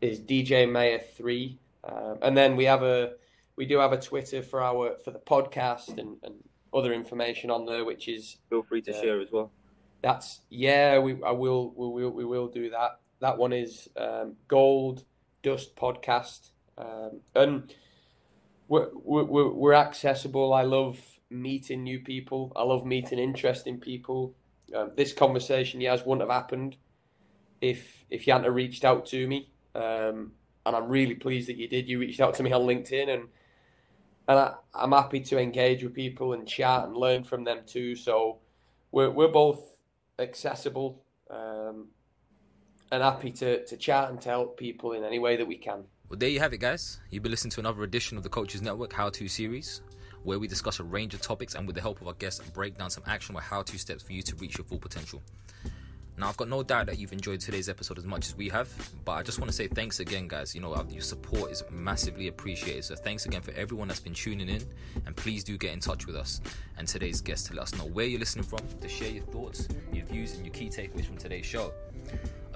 is DJ Mayer three. Um, and then we have a, we do have a Twitter for our for the podcast and, and other information on there, which is Feel free to Yeah. share as well. that's yeah, we I will we will we will do that. That one is um, Gold Dust Podcast, um, and we're, we're we're accessible. I love meeting new people. I love meeting interesting people. Um, this conversation, yes, wouldn't have happened if if you hadn't reached out to me. Um, and I'm really pleased that you did. You reached out to me on LinkedIn, and and I, I'm happy to engage with people and chat and learn from them too. So we're we're both accessible um, and happy to, to chat and to help people in any way that we can. Well, there you have it, guys. You've been listening to another edition of the Coaches Network How To series, where we discuss a range of topics and, with the help of our guests, break down some actionable how to steps for you to reach your full potential. Now, I've got no doubt that you've enjoyed today's episode as much as we have, but I just want to say thanks again, guys. You know, uh, your support is massively appreciated. So, thanks again for everyone that's been tuning in, and please do get in touch with us and today's guest to let us know where you're listening from, to share your thoughts, your views, and your key takeaways from today's show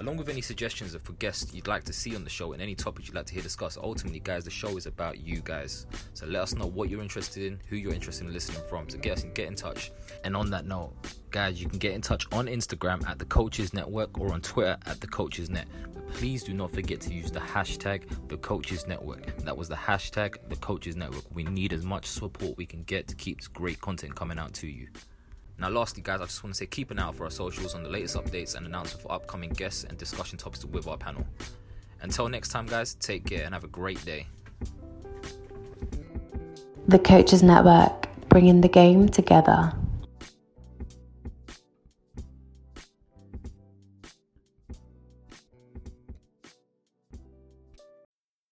along with any suggestions for guests you'd like to see on the show and any topics you'd like to hear discussed. Ultimately, guys, the show is about you guys. So let us know what you're interested in, who you're interested in listening from. So get us get in touch. And on that note, guys, you can get in touch on Instagram at the Coaches Network or on Twitter at the Coaches Net. But please do not forget to use the hashtag the Coaches Network. That was the hashtag the Coaches Network. We need as much support we can get to keep great content coming out to you. Now, lastly, guys, I just want to say keep an eye out for our socials on the latest updates and announcements for upcoming guests and discussion topics with our panel. Until next time, guys, take care and have a great day. The Coaches Network, bringing the game together.